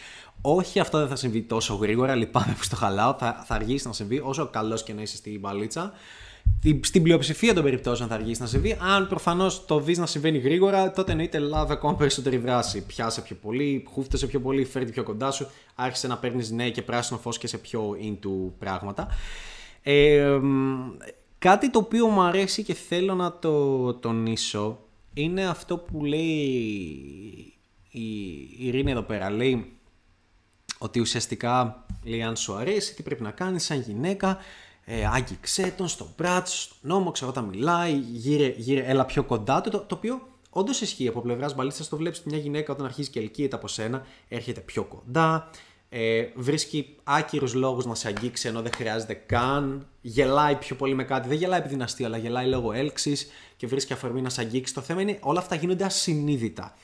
Όχι, αυτό δεν θα συμβεί τόσο γρήγορα. Λυπάμαι που στο χαλάω. Θα, θα αργήσει να συμβεί όσο καλός και να είσαι στην μπαλίτσα. Τι- Στην πλειοψηφία των περιπτώσεων θα αργήσει να συμβεί. Αν προφανώς το δεις να συμβαίνει γρήγορα, τότε εννοείται λάβε ακόμα περισσότερη δράση. Πιάσε πιο πολύ, χούφτασε πιο πολύ, φέρει πιο κοντά σου. Άρχισε να παίρνεις ναι και πράσινο φως και σε πιο into πράγματα. Ε, μ, κάτι το οποίο μου αρέσει και θέλω να το τονίσω είναι αυτό που λέει η Ειρήνη εδώ πέρα. Λέει ότι ουσιαστικά λέει αν σου αρέσει τι πρέπει να κάνεις σαν γυναίκα ε, άγγιξέ τον στο μπράτσο, στον νόμο, ξέρω όταν μιλάει, γύρε, γύρε, έλα πιο κοντά του, το, το οποίο όντως ισχύει από πλευράς μπαλίτσα. Το βλέπεις μια γυναίκα όταν αρχίζει και ελκύεται από σένα, έρχεται πιο κοντά, ε, βρίσκει άκυρους λόγους να σε αγγίξει ενώ δεν χρειάζεται καν, γελάει πιο πολύ με κάτι. Δεν γελάει επειδή είναι αστείο, αλλά γελάει λόγω έλξης και βρίσκει αφορμή να σε αγγίξει. Το θέμα είναι όλα αυτά γίνονται ασυνείδητα.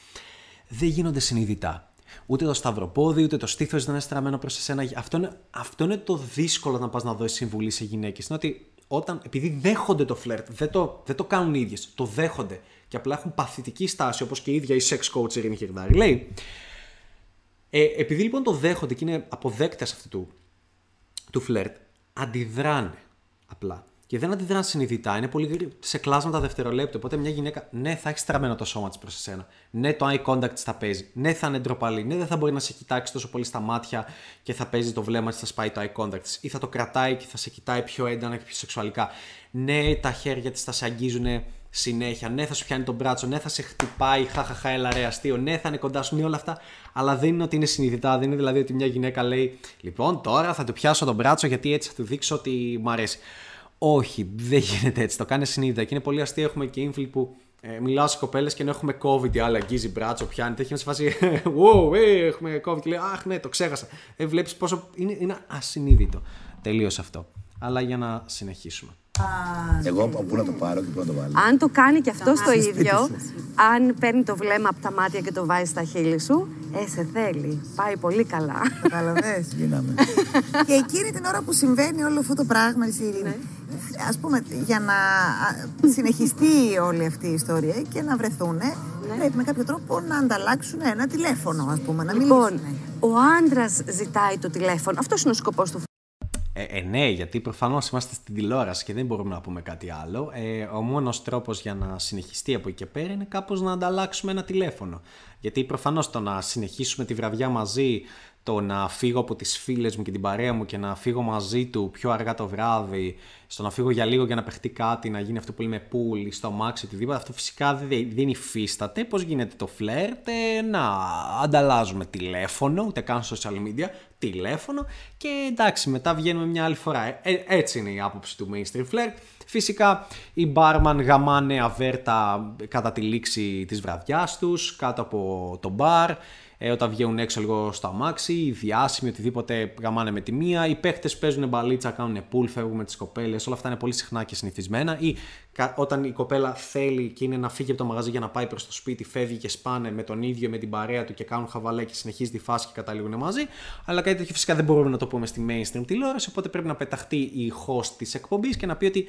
Δεν γίνονται συνειδητά. Ούτε το σταυροπόδι, ούτε το στήθος δεν είναι στραμμένο προς εσένα. Αυτό είναι, αυτό είναι το δύσκολο να πας να δώσεις συμβουλή σε γυναίκες. Είναι ότι όταν, επειδή δέχονται το φλερτ, δεν το, δεν το κάνουν οι ίδιες, το δέχονται και απλά έχουν παθητική στάση, όπως και η ίδια η sex coach Ειρήνη Χιρδάρη λέει. Ε, επειδή λοιπόν το δέχονται και είναι αποδέκτες αυτού του, του φλερτ, αντιδράνε απλά. και δεν αντιδρά συνειδητά. Είναι πολύ γρή- σε κλάσματα δευτερολέπτου. Οπότε μια γυναίκα, ναι, θα έχει τραμμένο το σώμα της προς εσένα. Ναι, το eye contact της θα παίζει. Ναι, θα είναι ντροπαλή. Ναι, δεν θα μπορεί να σε κοιτάξει τόσο πολύ στα μάτια και θα παίζει το βλέμμα της, θα σπάει το eye contact της. Ή θα το κρατάει και θα σε κοιτάει πιο έντονα και πιο σεξουαλικά. Ναι, τα χέρια της θα σε αγγίζουν συνέχεια. Ναι, θα σου πιάνει τον μπράτσο. Ναι, θα σε χτυπάει. Χαχαχά, έλα ρε αστείο. Ναι, θα είναι κοντά σου. Ναι, όλα αυτά. Αλλά δεν είναι ότι είναι συνειδητά. Δεν είναι δηλαδή ότι μια γυναίκα λέει: Λοιπόν, τώρα θα του πιάσω τον μπράτσο γιατί έτσι θα του δείξω ότι μου αρέσει. Όχι, δεν γίνεται έτσι. Το κάνεις συνείδητα. Και είναι πολύ αστείο. Έχουμε και ύμφλοι που ε, μιλάω στι κοπέλες και ενώ έχουμε COVID, η άλλη αγγίζει μπράτσο, πιάνει. Έχει σε φάση. Wow, ε, έχουμε COVID. Και λέει Αχ, ναι, το ξέχασα. Ε, Βλέπεις πόσο. Είναι, είναι ασυνείδητο. Τελείως αυτό. Αλλά για να συνεχίσουμε. Εγώ από πού να το πάρω και πού να το βάλω. Αν το κάνει και αυτό το ίδιο, αν παίρνει το βλέμμα από τα μάτια και το βάζει στα χείλη σου, ε, σε θέλει. Πάει πολύ καλά. Κατάλαβες. Γίναμε. και εκείνη την ώρα που συμβαίνει όλο αυτό το πράγμα, η Ειρήνη, ας πούμε, για να α, συνεχιστεί όλη αυτή η ιστορία και να βρεθούν, πρέπει με κάποιο τρόπο να ανταλλάξουν ένα τηλέφωνο, ας πούμε, να λοιπόν, μιλήσουν. ο άντρας ζητάει το τηλέφωνο. Αυτός είναι ο σκοπός του Ε, ε, ναι, γιατί προφανώς είμαστε στην τηλεόραση και δεν μπορούμε να πούμε κάτι άλλο. Ε, ο μόνος τρόπος για να συνεχιστεί από εκεί και πέρα είναι κάπως να ανταλλάξουμε ένα τηλέφωνο. Γιατί προφανώς το να συνεχίσουμε τη βραδιά μαζί, το να φύγω από τις φίλες μου και την παρέα μου και να φύγω μαζί του πιο αργά το βράδυ, στο να φύγω για λίγο για να παιχτεί κάτι, να γίνει αυτό που λέμε pool, στο αμάξι, οτιδήποτε, αυτό φυσικά δεν, δεν υφίσταται. Πώς γίνεται το φλερτ, ε, να ανταλλάζουμε τηλέφωνο, ούτε καν social media, τηλέφωνο και εντάξει, μετά βγαίνουμε μια άλλη φορά. Ε, ε, έτσι είναι η άποψη του mainstream flirt. Φυσικά οι μπάρμαν γαμάνε αβέρτα κατά τη λήξη της βραδιάς τους, κάτω από το μπαρ, ε, όταν βγαίνουν έξω λίγο στο αμάξι, οι διάσημοι, οτιδήποτε γαμάνε με τη μία, οι παίχτες παίζουν μπαλίτσα, κάνουν pull, φεύγουν με τις κοπέλες, όλα αυτά είναι πολύ συχνά και συνηθισμένα. Ή κα- όταν η κοπέλα θέλει και είναι να φύγει από το μαγαζί για να πάει προς το σπίτι, φεύγει και σπάνε με τον ίδιο, με την παρέα του και κάνουν χαβαλέ και συνεχίζει τη φάση και καταλήγουν μαζί. Αλλά κάτι τέτοιο φυσικά δεν μπορούμε να το πούμε στη mainstream τηλεόραση, οπότε πρέπει να πεταχτεί η host της εκπομπής και να πει ότι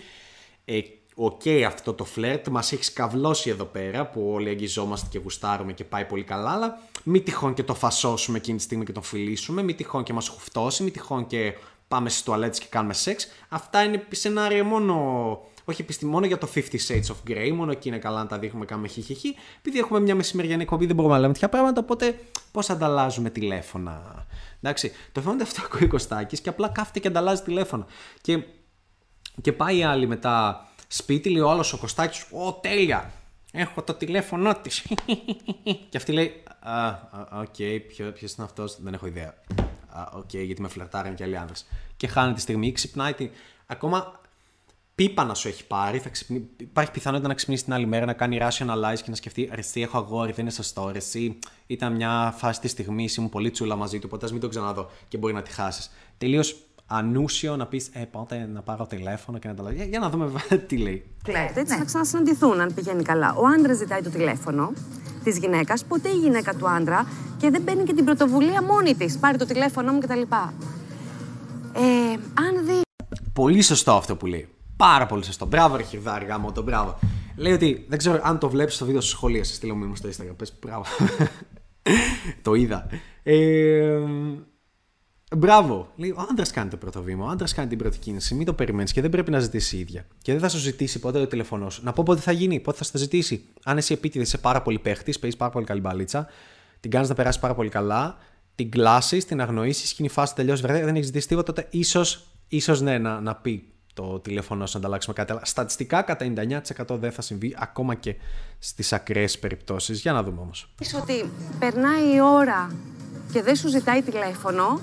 ε, οκ αυτό το φλερτ μας έχει καυλώσει εδώ πέρα που όλοι αγγιζόμαστε και γουστάρουμε και πάει πολύ καλά αλλά μη τυχόν και το φασώσουμε εκείνη τη στιγμή και το φιλήσουμε, μη τυχόν και μας χουφτώσει, μη τυχόν και πάμε στις τουαλέτες και κάνουμε σεξ. Αυτά είναι σενάρια μόνο, όχι επιστημονικά, μόνο για το 50 Shades of Grey, μόνο εκεί είναι καλά να τα δείχνουμε, κάνουμε χιχιχι. Επειδή έχουμε μια μεσημεριανή εκπομπή δεν μπορούμε να λέμε τέτοια πράγματα, οπότε πώς ανταλλάζουμε τηλέφωνα. Εντάξει, το φαίνεται αυτό ακούει ο Κωστάκης και απλά κάθεται και ανταλλάζει τηλέφωνα. Και και πάει η άλλη μετά σπίτι, λέει ο άλλος ο Κωστάκης, Ω, τέλεια! Έχω το τηλέφωνό της. και αυτή λέει, Α, α, οκ, ποιο ποιος είναι αυτός, δεν έχω ιδέα. Α, οκ, γιατί με φλερτάραν και άλλοι άνδρες. Και χάνει τη στιγμή, ξυπνάει την. Ακόμα πίπα να σου έχει πάρει, θα ξυπνή... υπάρχει πιθανότητα να ξυπνήσει την άλλη μέρα, να κάνει rationalize και να σκεφτεί ρε εσύ έχω αγόρι, δεν είναι σωστό, ρε εσύ ήταν μια φάση της στιγμής, ήμουν πολύ τσούλα μαζί του, ποτέ ας μην το ξαναδώ και μπορεί να τη χάσεις. Τελείως ανούσιο να πεις, Ε, κάτσε να πάρω τηλέφωνο και να τα λέω. Για, για να δούμε τι λέει. φλερτ. Έτσι θα ξανασυναντηθούν αν πηγαίνει καλά. Ο άντρας ζητάει το τηλέφωνο της γυναίκας, ποτέ η γυναίκα του άντρα και δεν παίρνει και την πρωτοβουλία μόνη της. Πάρει το τηλέφωνο μου κτλ. Ε, αν δει Πολύ σωστό αυτό που λέει. Πάρα πολύ σωστό. Μπράβο, ρε Χιρδάρη, γάμο το μπράβο. Λέει ότι δεν ξέρω αν το βλέπεις στο βίντεο στο σχολείο, σε στείλω μήνυμα στο Instagram. Πες μπράβο. το είδα. Ε, μπράβο. Λέει, ο άντρα κάνει το πρώτο βήμα. Ο άντρα κάνει την πρώτη κίνηση. Μην το περιμένεις και δεν πρέπει να ζητήσει η ίδια. Και δεν θα σου ζητήσει ποτέ το τηλεφωνός σου. Να πω πότε θα γίνει, πότε θα σου το ζητήσει. Αν εσύ επίτηδες είσαι πάρα πολύ παίχτης, παίζεις πάρα πολύ καλή μπαλίτσα, την κάνεις να περάσεις πάρα πολύ καλά, την κλάσεις, την αγνοήσεις, και είναι η φάση τελειώσει βραδιά, δεν έχεις ζητήσει τίποτα, τότε ίσως ίσως, ναι, να, να πει το τηλέφωνο σου να ανταλλάξουμε κάτι. Αλλά στατιστικά κατά 99% δεν θα συμβεί ακόμα και στις ακραίες περιπτώσεις. Για να δούμε όμως. ότι περνάει η ώρα και δεν σου ζητάει τηλέφωνο,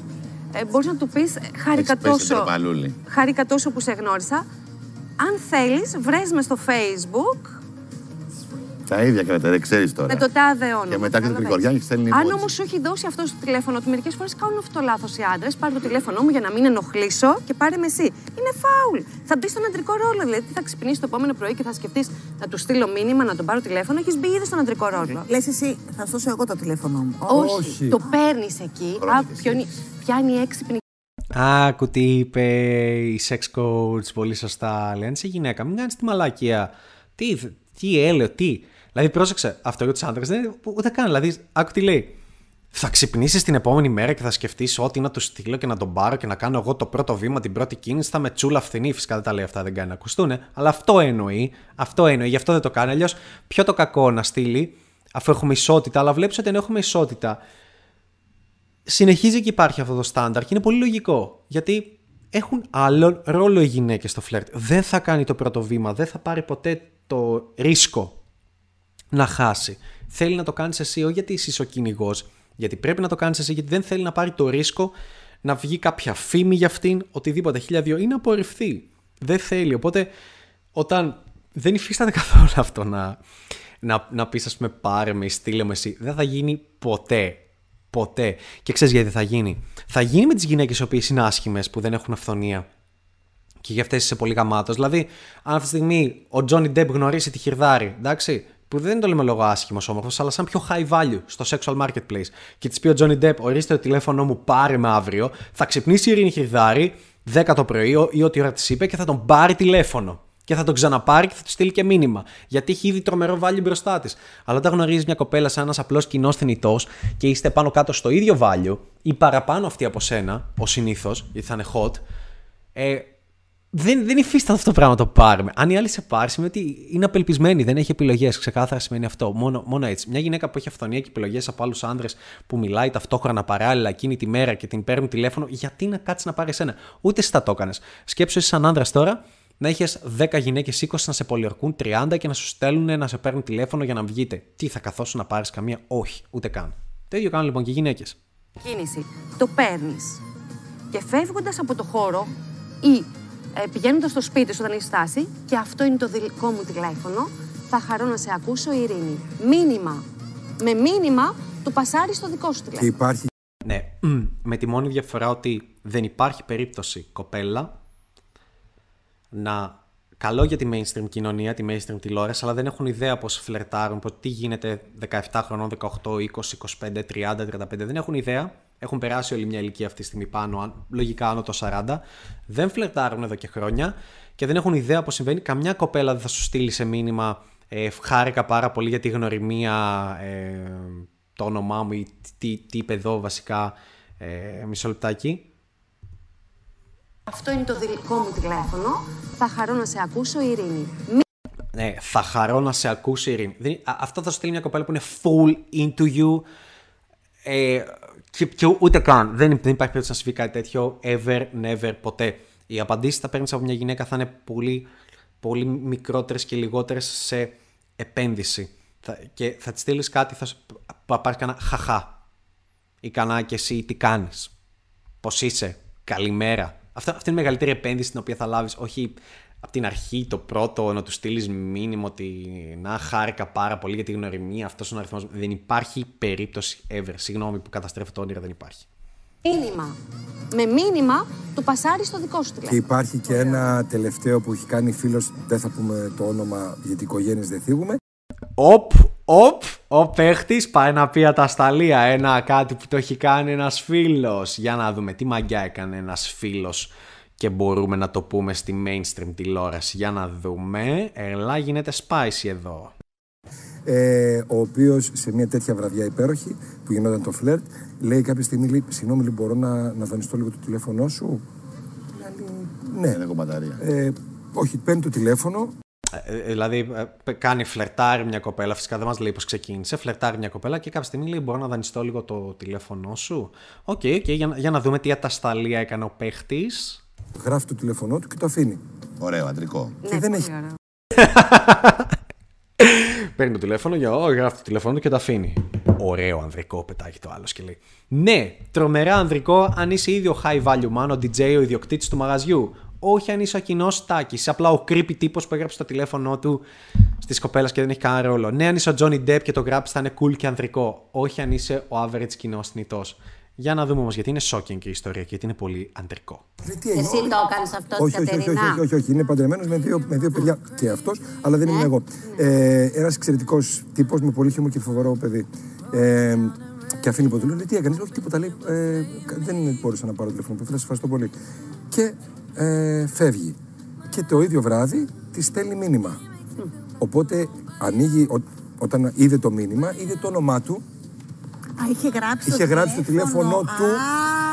ε, μπορείς να του πεις χάρηκα Έχεις πέσει τόσο, τροπαλούλη. χάρηκα τόσο που σε γνώρισα. Αν θέλεις, βρες με στο facebook Τα ίδια κρατά, δεν ξέρεις τώρα. με το τάδε όνομα. Και μετά την καταλαβαίνεις. Γρηγοριά και στέλνει Αν emoji. όμως σου έχει δώσει αυτός το τηλέφωνο του, μερικές φορές κάνουν αυτό το λάθος οι άντρες. Πάρε το τηλέφωνό μου για να μην ενοχλήσω και πάρε με εσύ. Είναι φάουλ. Θα μπεις στον αντρικό ρόλο. Δηλαδή θα ξυπνήσεις το επόμενο πρωί και θα σκεφτείς να του στείλω μήνυμα, να τον πάρω τηλέφωνο. Έχεις μπει ήδη στον αντρικό ρόλο. Λες εσύ, θα σου δώσω εγώ το τηλέφωνό μου. Όχι. Όχι. Το παίρνεις εκεί. Πρώτη Α, εσύ. πιάνει, πιάνει έξυπνη Άκου τι είπε η sex coach, πολύ σωστά. Λέει, αν είσαι γυναίκα, μην κάνεις τη μαλακία. Τι, τι έλεο, τι. Δηλαδή, πρόσεξε, αυτό για τους άντρε δεν είναι ούτε καν. Δηλαδή, άκου τι λέει. θα ξυπνήσεις την επόμενη μέρα και θα σκεφτείς ότι να τους στείλω και να τον πάρω και να κάνω εγώ το πρώτο βήμα, την πρώτη κίνηση. Θα με τσούλα φθηνή. Φυσικά δεν τα λέει αυτά, δεν κάνει να ακουστούν. Αλλά αυτό εννοεί. Αυτό εννοεί. Γι' αυτό δεν το κάνει. Αλλιώς, ποιο το κακό να στείλει, αφού έχουμε ισότητα. Αλλά βλέπεις ότι αν έχουμε ισότητα, συνεχίζει και υπάρχει αυτό το στάνταρ και είναι πολύ λογικό. Γιατί έχουν άλλο ρόλο οι γυναίκες στο φλερτ. Δεν θα κάνει το πρώτο βήμα, δεν θα πάρει ποτέ το ρίσκο να χάσει. Θέλει να το κάνεις εσύ, όχι γιατί είσαι ο κυνηγός, γιατί πρέπει να το κάνεις εσύ, γιατί δεν θέλει να πάρει το ρίσκο να βγει κάποια φήμη για αυτήν, οτιδήποτε χίλια δύο, ή να απορριφθεί. Δεν θέλει. Οπότε, όταν δεν υφίσταται καθόλου αυτό να, να, να πεις, ας πούμε, πάρε με, στείλε με εσύ, δεν θα γίνει ποτέ. Ποτέ. Και ξέρεις γιατί θα γίνει. Θα γίνει με τις γυναίκες οι οποίες είναι άσχημες, που δεν έχουν αυθονία. Και για αυτές είσαι πολύ γαμάτος. Δηλαδή, αν αυτή τη στιγμή ο Τζόνι Ντεμπ γνωρίσει τη χειρδάρη, εντάξει, που δεν το λέμε λόγω άσχημος όμορφος, αλλά σαν πιο high value στο sexual marketplace. Και της πει ο Johnny Depp, ορίστε το τηλέφωνο μου, πάρε με αύριο. Θα ξυπνήσει η Ειρήνη Χιρδάρη 10 το πρωί ή ό,τι ώρα της είπε και θα τον πάρει τηλέφωνο. Και θα τον ξαναπάρει και θα του στείλει και μήνυμα. Γιατί έχει ήδη τρομερό value μπροστά της. Αλλά όταν γνωρίζεις μια κοπέλα σαν ένας απλός κοινός θνητός και είστε πάνω κάτω στο ίδιο value ή παραπάνω αυτή από σένα, ο συνήθως, γιατί θα είναι hot, ε, δεν, δεν υφίσταται αυτό το πράγμα το πάρουμε. Αν η άλλη σε πάρει, σημαίνει ότι είναι απελπισμένη, δεν έχει επιλογές. Ξεκάθαρα σημαίνει αυτό. Μόνο, μόνο έτσι. Μια γυναίκα που έχει αυθονία και επιλογές από άλλους άντρε που μιλάει ταυτόχρονα παράλληλα εκείνη τη μέρα και την παίρνουν τηλέφωνο, γιατί να κάτσεις να πάρεις ένα. Ούτε εσύ θα το έκανες. Σκέψου εσύ σαν άντρα τώρα να έχει 10 γυναίκες 20 να σε πολιορκούν 30 και να σου στέλνουν να σε παίρνουν τηλέφωνο για να βγείτε. Τι θα καθόσουν να πάρεις καμία, όχι, ούτε καν. Το ίδιο κάνουν λοιπόν και οι γυναίκες. Κίνηση. Το παίρνεις. Και φεύγοντας από το χώρο ή ε, πηγαίνοντας στο σπίτι σου όταν έχεις στάσει, και αυτό είναι το δικό μου τηλέφωνο, θα χαρώ να σε ακούσω, Ειρήνη. Μήνυμα. Με μήνυμα του πασάρεις στο δικό σου Και τηλέφωνο. υπάρχει Ναι, με τη μόνη διαφορά ότι δεν υπάρχει περίπτωση κοπέλα να. Καλό για τη mainstream κοινωνία, τη mainstream τηλεόραση, αλλά δεν έχουν ιδέα πώς φλερτάρουν, πώς- τι γίνεται 17 χρονών, 18, 20, 25, 30, 35. Δεν έχουν ιδέα. Έχουν περάσει όλη μια ηλικία αυτή τη στιγμή πάνω, αν- λογικά άνω το 40. Δεν φλερτάρουν εδώ και χρόνια και δεν έχουν ιδέα πώς συμβαίνει. Καμιά κοπέλα δεν θα σου στείλει σε μήνυμα ε, χάρηκα πάρα πολύ για τη γνωριμία, ε, το όνομά μου ή τι, τι είπε εδώ βασικά. Ε, μισό λεπτάκι. Αυτό είναι το δικό μου τηλέφωνο. Θα χαρώ να σε ακούσω, Ειρήνη. Ναι, θα χαρώ να σε ακούσει η Ειρήνη. Δεν- α- αυτό θα σου στείλει μια κοπέλα που είναι full into you. Ε, και, και ούτε καν. Δεν, δεν υπάρχει περίπτωση να συμβεί κάτι τέτοιο. Ever, never, ποτέ. Οι απαντήσεις που θα παίρνεις από μια γυναίκα θα είναι πολύ, πολύ μικρότερες και λιγότερες σε επένδυση. Θα, και θα της στείλεις κάτι, θα, σου- θα πάρεις κανένα χαχά. Ή κανένα και εσύ τι κάνεις; Πώς είσαι; Καλημέρα. Αυτά, αυτή είναι η μεγαλύτερη επένδυση την οποία θα λάβεις. Όχι από την αρχή το πρώτο να του στείλεις μήνυμα ότι να χάρηκα πάρα πολύ για τη γνωριμία. Αυτός είναι ο αριθμός. Δεν υπάρχει περίπτωση ever. Συγγνώμη που καταστρέφω το όνειρο, δεν υπάρχει. Μήνυμα. Με μήνυμα του πασάρει στο δικό σου Και τηλέφωνο. υπάρχει και ένα τελευταίο που έχει κάνει φίλος, δεν θα πούμε το όνομα γιατί οικογένειες δεν θίγουμε. Οπ, οπ, ο παίχτης πάει να πει ατασταλία. Ένα κάτι που το έχει κάνει ένας φίλος. Για να δούμε τι μαγιά έκανε ένας φίλος και μπορούμε να το πούμε στη mainstream τηλεόραση. Για να δούμε. Ελά, γίνεται spicy εδώ. Ε, ο οποίος σε μια τέτοια βραδιά υπέροχη που γινόταν το φλερτ, λέει κάποια στιγμή: λέει, Συγγνώμη, λέει, μπορώ να, να δανειστώ λίγο το τηλέφωνό σου; Λέει, ναι. Δεν έχω μπαταρία. Ε, όχι, παίρνει το τηλέφωνο, Ε, ε, δηλαδή, ε, κάνει φλερτάρει μια κοπέλα. Φυσικά δεν μας λέει πώς ξεκίνησε. Φλερτάρει μια κοπέλα και κάποια στιγμή λέει: Μπορώ να δανειστώ λίγο το τηλέφωνό σου. Οκ, οκ, για, να- για να δούμε τι ατασθαλία έκανε ο παίχτης. γράφει το τηλέφωνό του και το αφήνει. Ωραίο, αντρικό. Ναι, δεν πολύ έχει- ωραίο. Παίρνει το τηλέφωνο, για ό, γράφει το τηλέφωνο του και το αφήνει. Ωραίο ανδρικό, πετάγεται ο άλλος και λέει. Ναι, τρομερά ανδρικό αν είσαι ήδη ο high value man, ο DJ, ο ιδιοκτήτης του μαγαζιού. Όχι αν είσαι ο κοινός τάκης. Είσαι απλά ο creepy τύπος που έγραψε το τηλέφωνό του στις κοπέλα και δεν έχει κανένα ρόλο. Ναι, αν είσαι ο Johnny Depp και το γράψεις θα είναι cool και ανδρικό. Όχι αν είσαι ο average κοινός θνητό. Για να δούμε όμως γιατί είναι shocking και η ιστορία και γιατί είναι πολύ ανδρικό. Λέει, τι έγινε, Εσύ το έκανε αυτό, όχι, όχι, όχι, όχι, Κατερίνα. όχι, όχι, όχι. Είναι παντρεμένος με δύο, με δύο παιδιά και αυτός, αλλά δεν είμαι εγώ. Ε, Ένας εξαιρετικός τύπος με πολύ χιούμορ και φοβερό παιδί. Ε, και αφήνει ποτέ. Λέει, τι έκανες, όχι τίποτα. Λέει, ε, δεν μπορούσα να πάρω τηλέφωνο. Που σε ευχαριστώ πολύ. Και ε, φεύγει. Και το ίδιο βράδυ τη στέλνει μήνυμα. Οπότε ανοίγει, ό, όταν είδε το μήνυμα, είδε το όνομά του είχε γράψει Είχε γράψει το τηλέφωνο του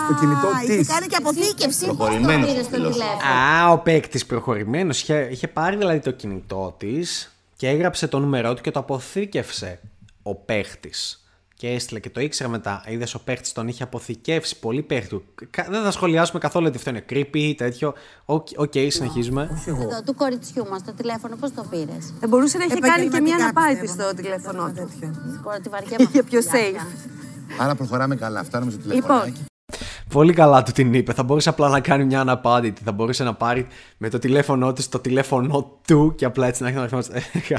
στο κινητό είχε της. κάνει και αποθήκευση. Προχωρημένος Πήρε ο στο φίλος. τηλέφωνο; Α, ο παίκτης προχωρημένος. Είχε, είχε πάρει δηλαδή το κινητό της και έγραψε το νούμερό του και το αποθήκευσε ο παίχτης. Και έστειλε και το ήξερε μετά. Είδες ο παίχτης τον είχε αποθηκεύσει πολύ παίχτη του. Κα- Δεν θα σχολιάσουμε καθόλου ότι αυτό είναι creepy, τέτοιο. Οκ, οκ, συνεχίζουμε. Όχι εγώ. Εδώ, του κοριτσιού μας το τηλέφωνο, πώς το πήρες; Δεν μπορούσε να έχει κάνει και μια Επαγγελματικά, αναπάτη πιστεύω, στο να τηλέφωνο κάτι του. τέτοιο. Τη βαριά μας Είχε πιο δουλειά. safe. Άρα προχωράμε καλά. Φτάνουμε στο Λοιπόν, τηλεφωνάκι. Πολύ καλά του την είπε. Θα μπορούσε απλά να κάνει μια αναπάντητη. Θα μπορούσε να πάρει με το τηλέφωνό της το τηλέφωνο του και απλά έτσι να έχει τον αριθμό της. Θε-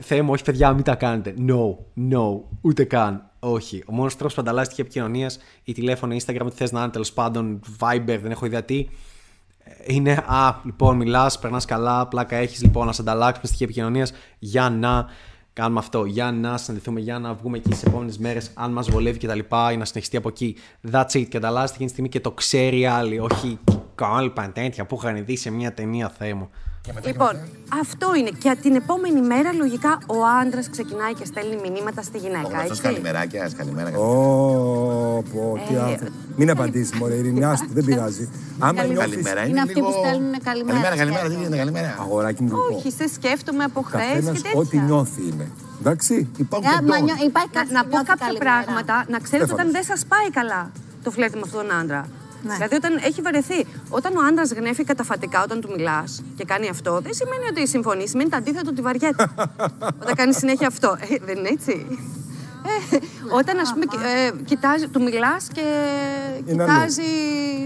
Θεέ μου, όχι παιδιά, μην τα κάνετε. No, no, ούτε καν. Όχι. Ο μόνος τρόπος που ανταλλάσσει στοιχεία επικοινωνία ή τηλέφωνο, Instagram, ό,τι θες να είναι τέλος πάντων, Viber, δεν έχω ιδέα τι. Είναι, α, λοιπόν, μιλάς, περνάς καλά, πλάκα έχεις, λοιπόν, να σε ανταλλάξουμε στοιχεία επικοινωνίας για να κάνουμε αυτό, για να συναντηθούμε, για να βγούμε εκεί στι επόμενες μέρες, αν μας βολεύει κτλ. ή να συνεχιστεί από εκεί. That's it. Και ανταλλάσσεται εκείνη τη στιγμή και το ξέρει οι άλλοι. Όχι κόλπα τέτοια που είχαν δει σε μια ταινία, Θεέ μου. Λοιπόν, αυτό είναι. Και την επόμενη μέρα, λογικά, ο άντρας ξεκινάει και στέλνει μηνύματα στη Ο γυναίκα. γνωστός Έτσι. καλημεράκια, καλημέρα. καλημέρα. Ω, πω, τι Ε, άνθρωπο. Μην απαντήσεις, μωρέ, Ειρήνη, άστο, δεν πειράζει. Άμα νιώθεις... Καλημέρα. Είναι αυτοί λίγο- που στέλνουν καλημέρα, Καλημέρα, καλημέρα. Τι σκέφτομαι. γίνεται, καλημέρα. Αγοράκι μου λοιπόν. Όχι, σε σκέφτομαι από χθες Καθένας και τέτοια. ό,τι νιώθει είναι. Εντάξει. Υπάρχουν Ε, και μα ντόμ. νιώ- Υπάρχει Να, κάτι να που πω νιώθει κάποια καλημέρα. πράγματα, να ξέρετε Στέφανος. όταν δεν σας πάει καλά το φλερτ με αυτόν τον άντρα. Ναι. Δηλαδή, όταν έχει βαρεθεί. Όταν ο άντρας γνέφει καταφατικά όταν του μιλάς και κάνει αυτό, δεν σημαίνει ότι συμφωνείς, σημαίνει το αντίθετο ότι βαριέται. όταν κάνεις συνέχεια αυτό. Ε, δεν είναι έτσι. Ε, όταν ας πούμε ε, κοιτάζει, του μιλάς και Είναι κοιτάζει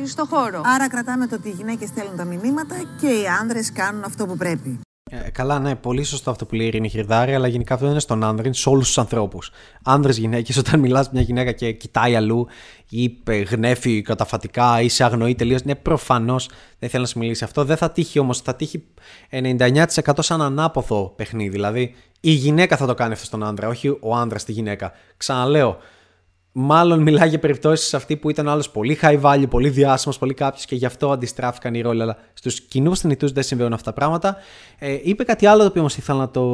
στο χώρο. Άρα κρατάμε το ότι οι γυναίκες στέλνουν τα μηνύματα και οι άνδρες κάνουν αυτό που πρέπει. Ε, καλά, ναι, πολύ σωστό αυτό που λέει η Ειρήνη Χιρδάρη, αλλά γενικά αυτό δεν είναι στον άνδρα, είναι σε όλους τους ανθρώπους. Άνδρες, γυναίκες, όταν μιλάς με μια γυναίκα και κοιτάει αλλού ή ε, γνέφει καταφατικά ή σε αγνοεί τελείως, ναι, προφανώς δεν θέλει να σου μιλήσει αυτό. Δεν θα τύχει όμως, θα τύχει 99% σαν ανάποδο παιχνίδι. Δηλαδή, η γυναίκα θα το κάνει αυτό στον άνδρα, όχι ο άνδρας στη γυναίκα. Ξαναλέω, Μάλλον μιλάει για περιπτώσεις αυτή που ήταν άλλος πολύ high value, πολύ διάσημος, πολύ κάποιος και γι' αυτό αντιστράφηκαν οι ρόλοι. Αλλά στους κοινούς θνητούς δεν συμβαίνουν αυτά τα πράγματα. Ε, είπε κάτι άλλο το οποίο όμως ήθελα να το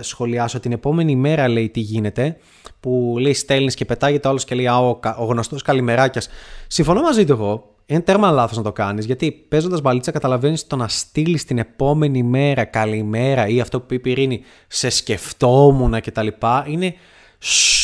σχολιάσω. Την επόμενη μέρα λέει τι γίνεται. Που λέει στέλνεις και πετάγεται ο άλλος και λέει Α, ο, κα- ο γνωστός καλημεράκιας. Συμφωνώ μαζί του εγώ. Είναι τέρμα λάθος να το κάνεις γιατί παίζοντας μπαλίτσα καταλαβαίνεις το να στείλεις την επόμενη μέρα καλημέρα ή αυτό που είπε η Ειρήνη σε σκεφτόμουν κτλ. Είναι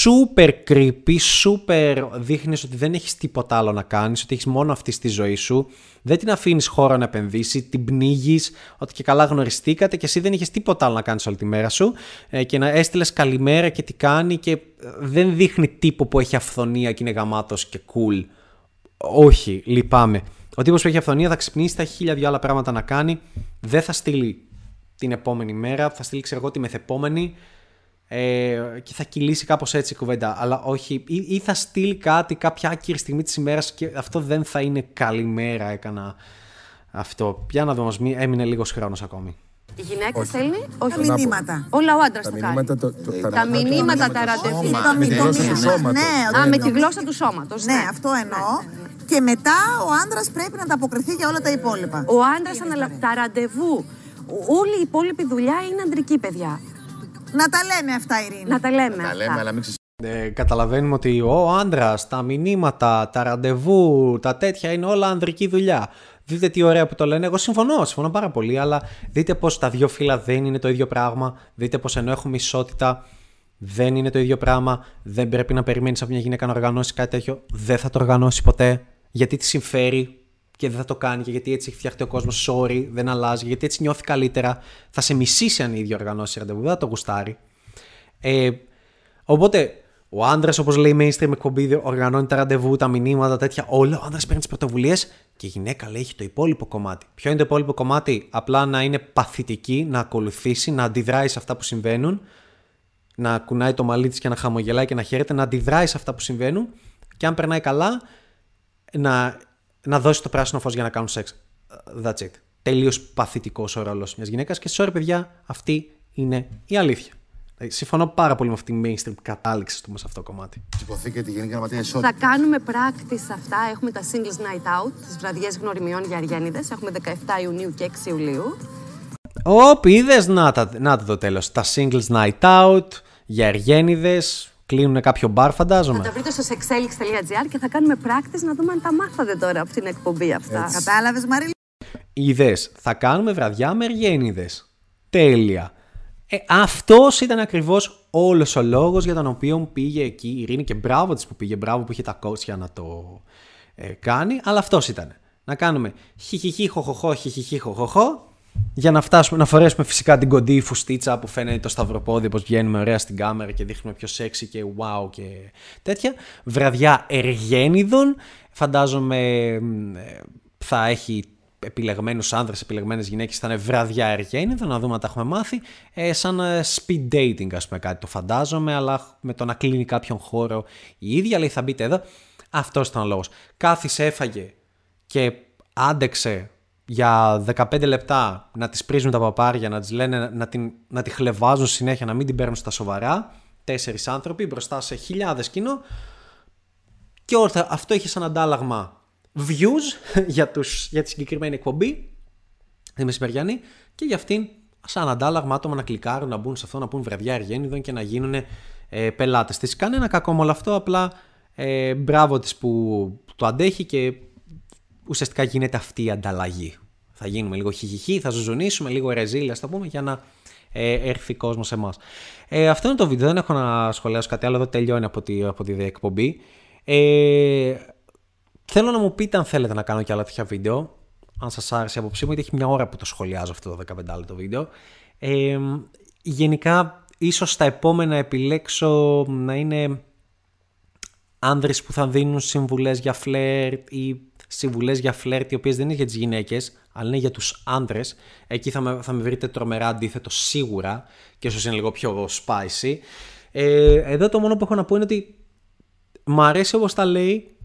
super creepy, super δείχνεις ότι δεν έχεις τίποτα άλλο να κάνεις, ότι έχεις μόνο αυτή στη ζωή σου, δεν την αφήνεις χώρο να επενδύσει, την πνίγεις, ότι και καλά γνωριστήκατε και εσύ δεν είχες τίποτα άλλο να κάνεις όλη τη μέρα σου ε, και να έστειλες καλημέρα και τι κάνει και ε, δεν δείχνει τύπο που έχει αυθονία και είναι γαμάτος και cool. Όχι, λυπάμαι. Ο τύπος που έχει αυθονία θα ξυπνήσει, θα έχει χίλια δυο άλλα πράγματα να κάνει, δεν θα στείλει την επόμενη μέρα, θα στείλει ξέρω εγώ τη μεθεπόμενη ε, και θα κυλήσει κάπως έτσι η κουβέντα. Αλλά όχι, ή, ή θα στείλει κάτι κάποια άκυρη στιγμή της ημέρας και αυτό δεν θα είναι καλημέρα έκανα αυτό. Για να δούμε, όμως, μη- έμεινε λίγος χρόνος ακόμη. Η γυναίκα στέλνει, όχι. Τα μηνύματα. Όλα ο άντρας Τα το κάνει. μηνύματα. το- το- Τα μηνύματα, τα ραντεβού. Το με τη μη- γλώσσα το του μη- σώματος. Ναι, Α, ότι- με τη γλώσσα του σώματος. Ναι, αυτό εννοώ. Και μετά ο άντρας πρέπει να ανταποκριθεί για όλα τα υπόλοιπα. Ο άντρας αναλαμβάνει τα ραντεβού. Όλη η υπόλοιπη δουλειά είναι αντρική, παιδιά. Να τα λέμε αυτά, Ειρήνη. Να τα λέμε Τα αυτά. λέμε, αλλά μην ξεσ... Ε, καταλαβαίνουμε ότι ο άντρα, τα μηνύματα, τα ραντεβού, τα τέτοια είναι όλα ανδρική δουλειά. Δείτε τι ωραία που το λένε. Εγώ συμφωνώ, συμφωνώ πάρα πολύ, αλλά δείτε πως τα δύο φύλλα δεν είναι το ίδιο πράγμα. Δείτε πως ενώ έχουμε ισότητα, δεν είναι το ίδιο πράγμα. Δεν πρέπει να περιμένεις από μια γυναίκα να οργανώσει κάτι τέτοιο. Δεν θα το οργανώσει ποτέ. Γιατί τη συμφέρει και δεν θα το κάνει και γιατί έτσι έχει φτιαχτεί ο κόσμος. Sorry, δεν αλλάζει. Γιατί έτσι νιώθει καλύτερα. Θα σε μισήσει αν η ίδια οργανώσει ραντεβού. Δεν θα το γουστάρει. Ε, οπότε, ο άντρας, όπως λέει η mainstream εκπομπή, οργανώνει τα ραντεβού, τα μηνύματα, τέτοια. Όλα. Ο άντρας παίρνει τις πρωτοβουλίες και η γυναίκα λέει έχει το υπόλοιπο κομμάτι. Ποιο είναι το υπόλοιπο κομμάτι, Απλά να είναι παθητική, να ακολουθήσει, να αντιδράει σε αυτά που συμβαίνουν, να κουνάει το μαλλί της και να χαμογελάει και να χαίρεται, να αντιδράει σε αυτά που συμβαίνουν και αν περνάει καλά, να, να δώσει το πράσινο φως για να κάνουν σεξ. That's it. Τελείως παθητικός ο ρόλος μιας γυναίκας και sorry, παιδιά, αυτή είναι η αλήθεια. Δηλαδή, συμφωνώ πάρα πολύ με αυτή τη mainstream κατάληξη του σε αυτό το κομμάτι. Σηκωθεί και τη Γενική Γραμματεία Ισότητα. Θα κάνουμε practice αυτά. Έχουμε τα Singles Night Out, τις βραδιές γνωριμιών για Αργένιδες. Έχουμε 17 Ιουνίου και 6 Ιουλίου. Ωπ, είδες να, τα- να το τέλος. Τα singles night out, για εργένιδε. Κλείνουν κάποιο μπαρ, Θα φαντάζομαι. τα βρείτε στο sexelix.gr και θα κάνουμε practice να δούμε αν τα μάθατε τώρα από την εκπομπή αυτά. Κατάλαβες, Μαρίλη. Είδε, θα κάνουμε βραδιά με εργένιδε. Τέλεια. Ε, Αυτός ήταν ακριβώς όλος ο λόγος για τον οποίο πήγε εκεί η Ειρήνη και μπράβο της που πήγε, μπράβο που είχε τα κότσια να το ε, κάνει. Αλλά αυτός ήταν. Να κάνουμε χιχιχι χοχοχό, χιχιχι χοχοχό. Για να φτάσουμε, να φορέσουμε φυσικά την κοντή φουστίτσα που φαίνεται το σταυροπόδι, πως βγαίνουμε ωραία στην κάμερα και δείχνουμε πιο σεξy και wow και τέτοια. Βραδιά εργένιδων. Φαντάζομαι μ, ε, θα έχει επιλεγμένους άνδρες, επιλεγμένες γυναίκες. Θα είναι βραδιά εργένιδων, να δούμε αν τα έχουμε μάθει. Ε, σαν ε, speed dating, ας πούμε, κάτι το φαντάζομαι, αλλά με το να κλείνει κάποιον χώρο η ίδια. Λέει, θα μπείτε εδώ. Αυτός ήταν ο λόγος. Κάθισε, έφαγε και άντεξε για 15 λεπτά να τις πρίζουν τα παπάρια, να τις λένε να, την, να τη χλεβάζουν συνέχεια, να μην την παίρνουν στα σοβαρά. Τέσσερις άνθρωποι μπροστά σε χιλιάδες κοινό. Και όρθα, αυτό είχε σαν αντάλλαγμα views για, τους, για τη συγκεκριμένη εκπομπή, τη μεσημεριανή, και για αυτήν σαν αντάλλαγμα άτομα να κλικάρουν, να μπουν σε αυτό, να πούν βραδιά εργένιδων και να γίνουν ε, πελάτες της. Κανένα κακό με όλο αυτό, απλά ε, μπράβο της που το αντέχει και ουσιαστικά γίνεται αυτή η ανταλλαγή. Θα γίνουμε λίγο χιχιχί, θα ζουζουνίσουμε λίγο ρεζίλια, ας το πούμε, για να ε, έρθει κόσμος σε εμάς. Ε, αυτό είναι το βίντεο. Δεν έχω να σχολιάσω κάτι άλλο. Εδώ τελειώνει από τη, από τη εκπομπή. Ε, θέλω να μου πείτε αν θέλετε να κάνω και άλλα τέτοια βίντεο. Αν σας άρεσε η άποψή μου, γιατί έχει μια ώρα που το σχολιάζω αυτό το 15 λεπτό βίντεο. Ε, γενικά, ίσως στα επόμενα επιλέξω να είναι άνδρες που θα δίνουν συμβουλές για φλερτ ή συμβουλές για φλερτ οι οποίες δεν είναι για τις γυναίκες αλλά είναι για τους άνδρες εκεί θα με, θα με βρείτε τρομερά αντίθετο σίγουρα και ίσως είναι λίγο πιο spicy ε, εδώ το μόνο που έχω να πω είναι ότι μ' αρέσει όπως τα λέει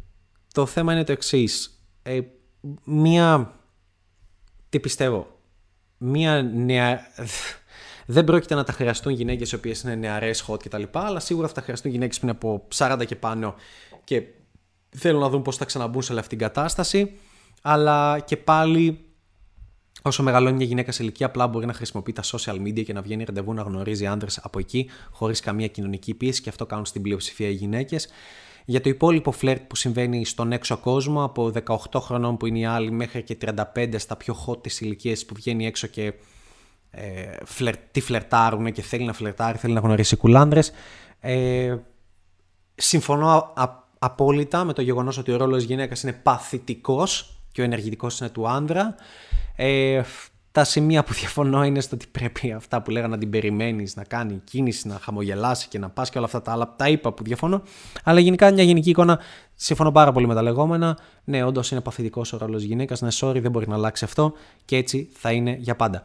το θέμα είναι το εξής. Ε, μία τι πιστεύω μία νεα... Δεν πρόκειται να τα χρειαστούν γυναίκες οι οποίες είναι νεαρές, hot κτλ. Αλλά σίγουρα θα τα χρειαστούν γυναίκες που είναι από 40 και πάνω και θέλουν να δουν πώς θα ξαναμπούν σε όλη αυτή την κατάσταση. Αλλά και πάλι, όσο μεγαλώνει μια γυναίκα σε ηλικία, απλά μπορεί να χρησιμοποιεί τα social media και να βγαίνει ραντεβού να γνωρίζει άντρες από εκεί, χωρίς καμία κοινωνική πίεση και αυτό κάνουν στην πλειοψηφία οι γυναίκες. Για το υπόλοιπο φλερτ που συμβαίνει στον έξω κόσμο, από 18 χρονών που είναι οι άλλοι μέχρι και 35 στα πιο hot τις ηλικίες που βγαίνει έξω και ε, φλερ, τι φλερτάρουν και θέλει να φλερτάρει, θέλει να γνωρίσει κουλάνδρες. Ε, συμφωνώ α- α- απόλυτα με το γεγονός ότι ο ρόλος της γυναίκας είναι παθητικός και ο ενεργητικός είναι του άνδρα. Ε, τα σημεία που διαφωνώ είναι στο ότι πρέπει αυτά που λέγανε να την περιμένεις, να κάνει κίνηση, να χαμογελάσει και να πας και όλα αυτά τα άλλα. Τα είπα που διαφωνώ. Αλλά γενικά μια γενική εικόνα συμφωνώ πάρα πολύ με τα λεγόμενα. Ναι, όντως είναι παθητικός ο ρόλος γυναίκας. Ναι, sorry, δεν μπορεί να αλλάξει αυτό και έτσι θα είναι για πάντα.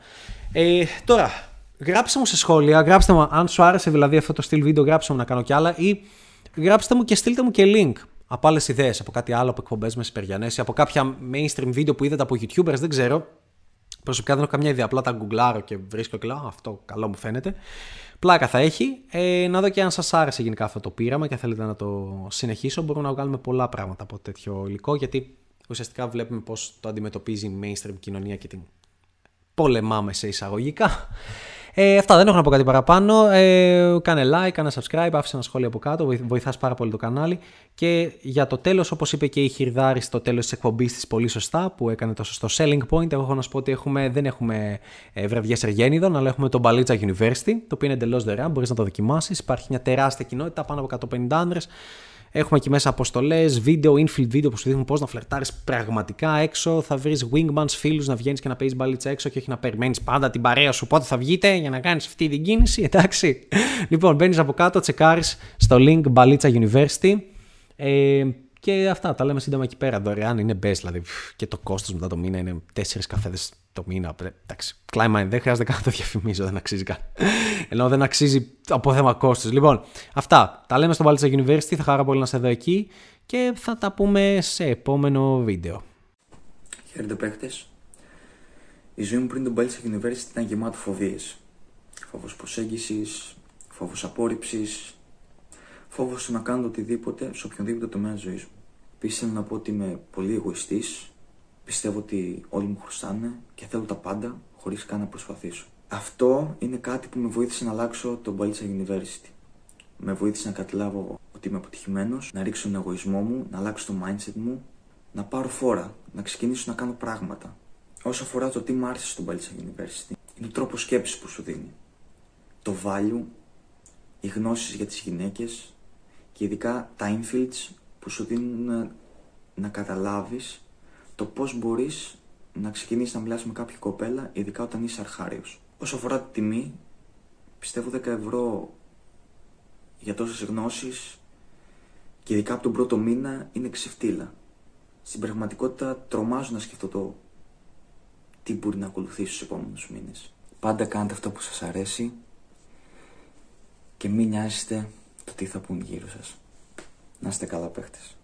Ε, τώρα, γράψτε μου σε σχόλια, γράψτε μου αν σου άρεσε δηλαδή αυτό το στυλ βίντεο, γράψτε μου να κάνω κι άλλα ή γράψτε μου και στείλτε μου και link από άλλες ιδέες, από κάτι άλλο, από εκπομπές μεσημεριανέ ή από κάποια mainstream βίντεο που είδατε από YouTubers, δεν ξέρω. Προσωπικά δεν έχω καμιά ιδέα. Απλά τα γκουγκλάρω και βρίσκω και λέω «Α, Αυτό καλό μου φαίνεται. Πλάκα θα έχει. Ε, να δω και αν σας άρεσε γενικά αυτό το πείραμα και θέλετε να το συνεχίσω. Μπορούμε να βγάλουμε πολλά πράγματα από τέτοιο υλικό γιατί ουσιαστικά βλέπουμε πώς το αντιμετωπίζει η mainstream κοινωνία και την πολεμάμε σε εισαγωγικά. Ε, αυτά δεν έχω να πω κάτι παραπάνω. Ε, κάνε like, κάνε subscribe, άφησε ένα σχόλιο από κάτω. βοηθ- Βοηθάς πάρα πολύ το κανάλι. Και για το τέλος, όπως είπε και η Χιρδάρη στο τέλος της εκπομπής της πολύ σωστά, που έκανε το σωστό selling point, εγώ έχω να σου πω ότι έχουμε, δεν έχουμε ε, βραδιές εργένιδων, αλλά έχουμε τον Μπαλίτσα University, το οποίο είναι εντελώς δωρεάν, μπορείς να το δοκιμάσεις. Υπάρχει μια τεράστια κοινότητα, πάνω από 150 άνδρες. Έχουμε εκεί μέσα αποστολές, βίντεο, infield βίντεο που σου δείχνουν πώς να φλερτάρεις πραγματικά έξω. Θα βρεις wingmans, φίλους να βγαίνεις και να παίζεις μπαλίτσα έξω και όχι να περιμένεις πάντα την παρέα σου πότε θα βγείτε για να κάνεις αυτή την κίνηση. Εντάξει. λοιπόν, μπαίνεις από κάτω, τσεκάρεις στο link Μπαλίτσα University. Ε, και αυτά τα λέμε σύντομα εκεί πέρα. Δωρεάν είναι best, δηλαδή. φφ, Και το κόστος μετά το μήνα είναι 4 καφέδες το μήνα. Ε, Εντάξει, climb δεν χρειάζεται καν να το διαφημίζω, δεν αξίζει καν. Ενώ δεν αξίζει από θέμα κόστου. Λοιπόν, αυτά. Τα λέμε στο Μπαλίτσα University. Θα χαρά πολύ να σε δω εκεί και θα τα πούμε σε επόμενο βίντεο. Χαίρετε παίχτες. Η ζωή μου πριν τον Μπάλισσα University ήταν γεμάτη φοβίες. Φόβος προσέγγισης, φόβος απόρριψης, φόβος να κάνω το οτιδήποτε σε οποιονδήποτε τομέα ζωής μου. Επίσης θέλω να πω ότι είμαι πολύ εγωιστής. Πιστεύω ότι όλοι μου χρωστάνε και θέλω τα πάντα χωρίς καν να προσπαθήσω. Αυτό είναι κάτι που με βοήθησε να αλλάξω τον Μπάλισσα University. με βοήθησε να καταλάβω ότι είμαι αποτυχημένος, να ρίξω τον εγωισμό μου, να αλλάξω το mindset μου, να πάρω φόρα, να ξεκινήσω να κάνω πράγματα. Όσο αφορά το τι μου άρεσε στο Baltic University, είναι ο τρόπος σκέψης που σου δίνει. Το value, οι γνώσεις για τις γυναίκες και ειδικά τα infields που σου δίνουν να, να καταλάβεις το πώς μπορείς να ξεκινήσεις να μιλάς με κάποια κοπέλα, ειδικά όταν είσαι αρχάριος. Όσο αφορά τη τιμή, πιστεύω 10 ευρώ για τόσες γνώσεις και ειδικά από τον πρώτο μήνα είναι ξεφτύλα. Στην πραγματικότητα τρομάζω να σκεφτώ το τι μπορεί να ακολουθήσει στους επόμενους μήνες. Πάντα κάντε αυτό που σας αρέσει και μην νοιάζεστε το τι θα πούν γύρω σας. Να είστε καλά παίχτες.